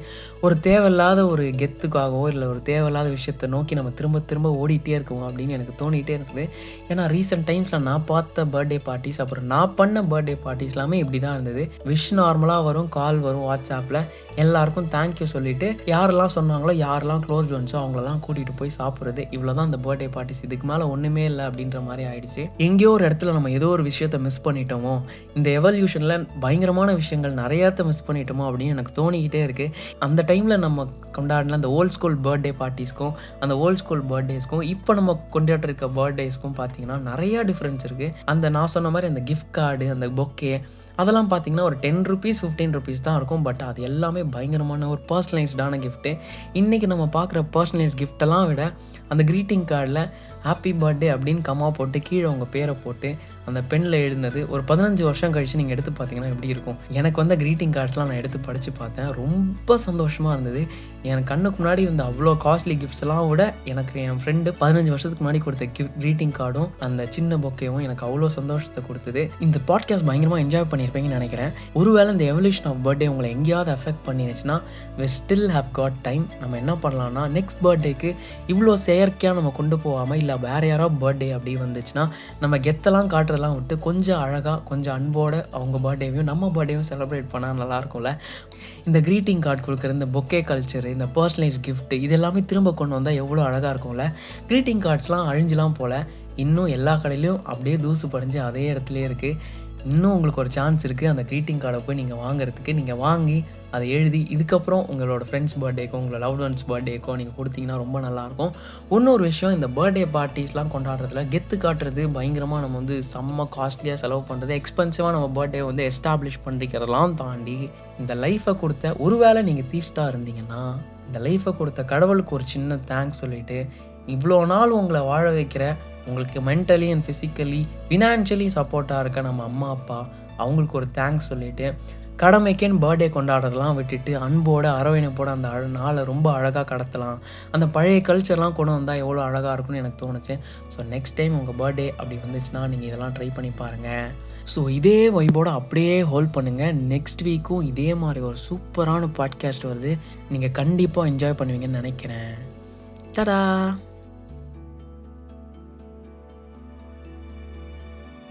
ஒரு தேவையில்லாத ஒரு கெத்துக்காகவோ இல்லை ஒரு தேவையில்லாத விஷயத்தை நோக்கி நம்ம திரும்ப திரும்ப ஓடிட்டே இருக்கோம் அப்படின்னு எனக்கு தோணிகிட்டே இருக்குது. ஏன்னா ரீசெண்ட் டைம்ஸில் நான் பார்த்த பர்த்டே பார்ட்டிஸ் அப்புறம் நான் பண்ண பர்த்டே பார்ட்டிஸ் எல்லாமே இப்படி தான் இருந்தது விஷ் நார்மலாக வரும் கால் வரும் வாட்ஸ்அப்பில் எல்லாருக்கும் தேங்க்யூ சொல்லிவிட்டு யாரெல்லாம் சொன்னாங்களோ யாரெல்லாம் க்ளோஸ் ஒன்ஸோ அவங்களெல்லாம் கூட்டிகிட்டு போய் சாப்பிட்றது. இவ்வளோ தான் அந்த பர்த்டே பார்ட்டிஸ் இதுக்கு மேலே ஒன்றுமே இல்லை அப்படின்ற மாதிரி ஆயிடுச்சு. எங்கேயோ ஒரு இடத்துல நம்ம ஏதோ ஒரு விஷயம் விஷயத்த மிஸ் பண்ணிட்டோமோ? இந்த எவல்யூஷனில் பயங்கரமான விஷயங்கள் நிறையாத்த மிஸ் பண்ணிட்டோமோ அப்படின்னு எனக்கு தோணிக்கிட்டே இருக்குது அந்த டைமில் நம்ம கொண்டாடின அந்த ஓல்ட் ஸ்கூல் பர்த்டே பார்ட்டிஸ்க்கும் அந்த ஓல்ட் ஸ்கூல் பர்த்டேஸ்க்கும் இப்போ நம்ம கொண்டாடிருக்க பர்த்டேஸ்க்கும் பார்த்தீங்கன்னா நிறையா டிஃப்ரென்ஸ் இருக்குது அந்த நான் சொன்ன மாதிரி அந்த கிஃப்ட் கார்டு அந்த பொக்கே அதெல்லாம் பார்த்தீங்கன்னா ஒரு டென் ருபீஸ் ஃபிஃப்டீன் ருபீஸ் தான் இருக்கும். பட் அது எல்லாமே பயங்கரமான ஒரு பர்சனலைஸ்டான கிஃப்ட்டு இன்றைக்கி நம்ம பார்க்குற பர்சனலைஸ் கிஃப்டெல்லாம் விட அந்த க்ரீட்டிங் கார்டில் ஹாப்பி பர்த்டே அப்படின்னு கம்மா போட்டு கீழே உங்கள் பேரை போட்டு அந்த பெண்ணில் எழுதினது ஒரு பதினஞ்சு வருஷம் கழித்து நீங்கள் எடுத்து பார்த்தீங்கன்னா எப்படி இருக்கும்? எனக்கு வந்த க்ரீட்டிங் கார்ட்ஸ்லாம் நான் எடுத்து படித்து பார்த்தேன். ரொம்ப சந்தோஷமாக இருந்தது. என் கண்ணுக்கு முன்னாடி இருந்த அவ்வளோ காஸ்ட்லி கிஃப்ட்ஸ் எல்லாம் விட எனக்கு என் ஃப்ரெண்டு பதினஞ்சு வருஷத்துக்கு முன்னாடி கொடுத்த கிஃப்ட் க்ரீட்டிங் கார்டும் அந்த சின்ன பொக்கேவும் எனக்கு அவ்வளோ சந்தோஷத்தை கொடுத்தது. இந்த பாட்காஸ்ட் பயங்கரமாக என்ஜாய் பண்ணியிருப்பீங்கன்னு நினைக்கிறேன். ஒருவேளை இந்த எவல்யூஷன் ஆஃப் பர்த்டே உங்களை எங்கேயாவது affect பண்ணிடுச்சுன்னா we still have got time நம்ம என்ன பண்ணலாம்னா நெக்ஸ்ட் பர்த்டேக்கு இவ்வளோ செயற்கையாக நம்ம கொண்டு போகாமல் இல்லை வேறு யாரோ பர்த்டே அப்படி வந்துச்சுன்னா நம்ம கெத்தெல்லாம் காட்டுற காட்டுறதெல்லாம் விட்டு கொஞ்சம் அழகாக கொஞ்சம் அன்போட அவங்க பர்த்டேவையும் நம்ம பர்த்டேவும் செலிப்ரேட் பண்ணால் நல்லா இருக்கும்ல இந்த க்ரீட்டிங் கார்டு கொடுக்குற இந்த பொக்கே கல்ச்சர் இந்த பர்சனலைஸ் கிஃப்ட் இது எல்லாமே திரும்ப கொண்டு வந்தால் எவ்வளோ அழகாக இருக்கும்ல? க்ரீட்டிங் கார்ட்ஸ்லாம் அழிஞ்சலாம் போல். இன்னும் எல்லா கடையிலையும் அப்படியே தூசு படிஞ்சு அதே இடத்துலேயே இருக்குது இன்னும் உங்களுக்கு ஒரு சான்ஸ் இருக்குது அந்த க்ரீட்டிங் கார்டை போய் நீங்கள் வாங்குறதுக்கு. நீங்கள் வாங்கி அதை எழுதி இதுக்கப்புறம் உங்களோட ஃப்ரெண்ட்ஸ் பர்த்டேக்கோ உங்களோட லவ் ஒன்ஸ் பர்த்டேக்கோ நீங்கள் கொடுத்தீங்கன்னா ரொம்ப நல்லாயிருக்கும் இன்னொரு விஷயம் இந்த பர்த்டே பார்ட்டிஸ்லாம் கொண்டாடுறதுல கெத்து காட்டுறது பயங்கரமாக நம்ம வந்து செம்ம காஸ்ட்லியாக செலவு பண்ணுறது எக்ஸ்பென்சிவாக நம்ம பர்த்டே வந்து எஸ்டாப்ளிஷ் பண்ணிக்கிறதெல்லாம் தாண்டி இந்த லைஃப்பை கொடுத்த ஒருவேளை நீங்கள் தீஸ்டாக இருந்தீங்கன்னா இந்த லைஃப்பை கொடுத்த கடவுளுக்கு ஒரு சின்ன தேங்க்ஸ் சொல்லிவிட்டு இவ்வளோ நாள் உங்களை வாழ வைக்கிற உங்களுக்கு மென்டலி அண்ட் ஃபிசிக்கலி ஃபினான்ஷியலி சப்போர்ட்டாக இருக்க நம்ம அம்மா அப்பா அவங்களுக்கு ஒரு தேங்க்ஸ் சொல்லிட்டு கடமைக்கேன்னு பர்த்டே கொண்டாடுறதெல்லாம் விட்டுட்டு அன்போட அரவணைப்போட அந்த அழ நாளை ரொம்ப அழகாக கடத்தலாம். அந்த பழைய கல்ச்சர்லாம் கொண்டு வந்தால் எவ்வளோ அழகாக இருக்கும்னு எனக்கு தோணுச்சு. ஸோ நெக்ஸ்ட் டைம் உங்கள் பர்த்டே அப்படி வந்துச்சுன்னா நீங்கள் இதெல்லாம் ட்ரை பண்ணி பாருங்கள் ஸோ இதே வைபோட அப்படியே ஹோல்ட் பண்ணுங்கள் நெக்ஸ்ட் வீக்கும் இதே மாதிரி ஒரு சூப்பரான பாட்காஸ்ட் வருது. நீங்கள் கண்டிப்பாக என்ஜாய் பண்ணுவீங்கன்னு நினைக்கிறேன். தடா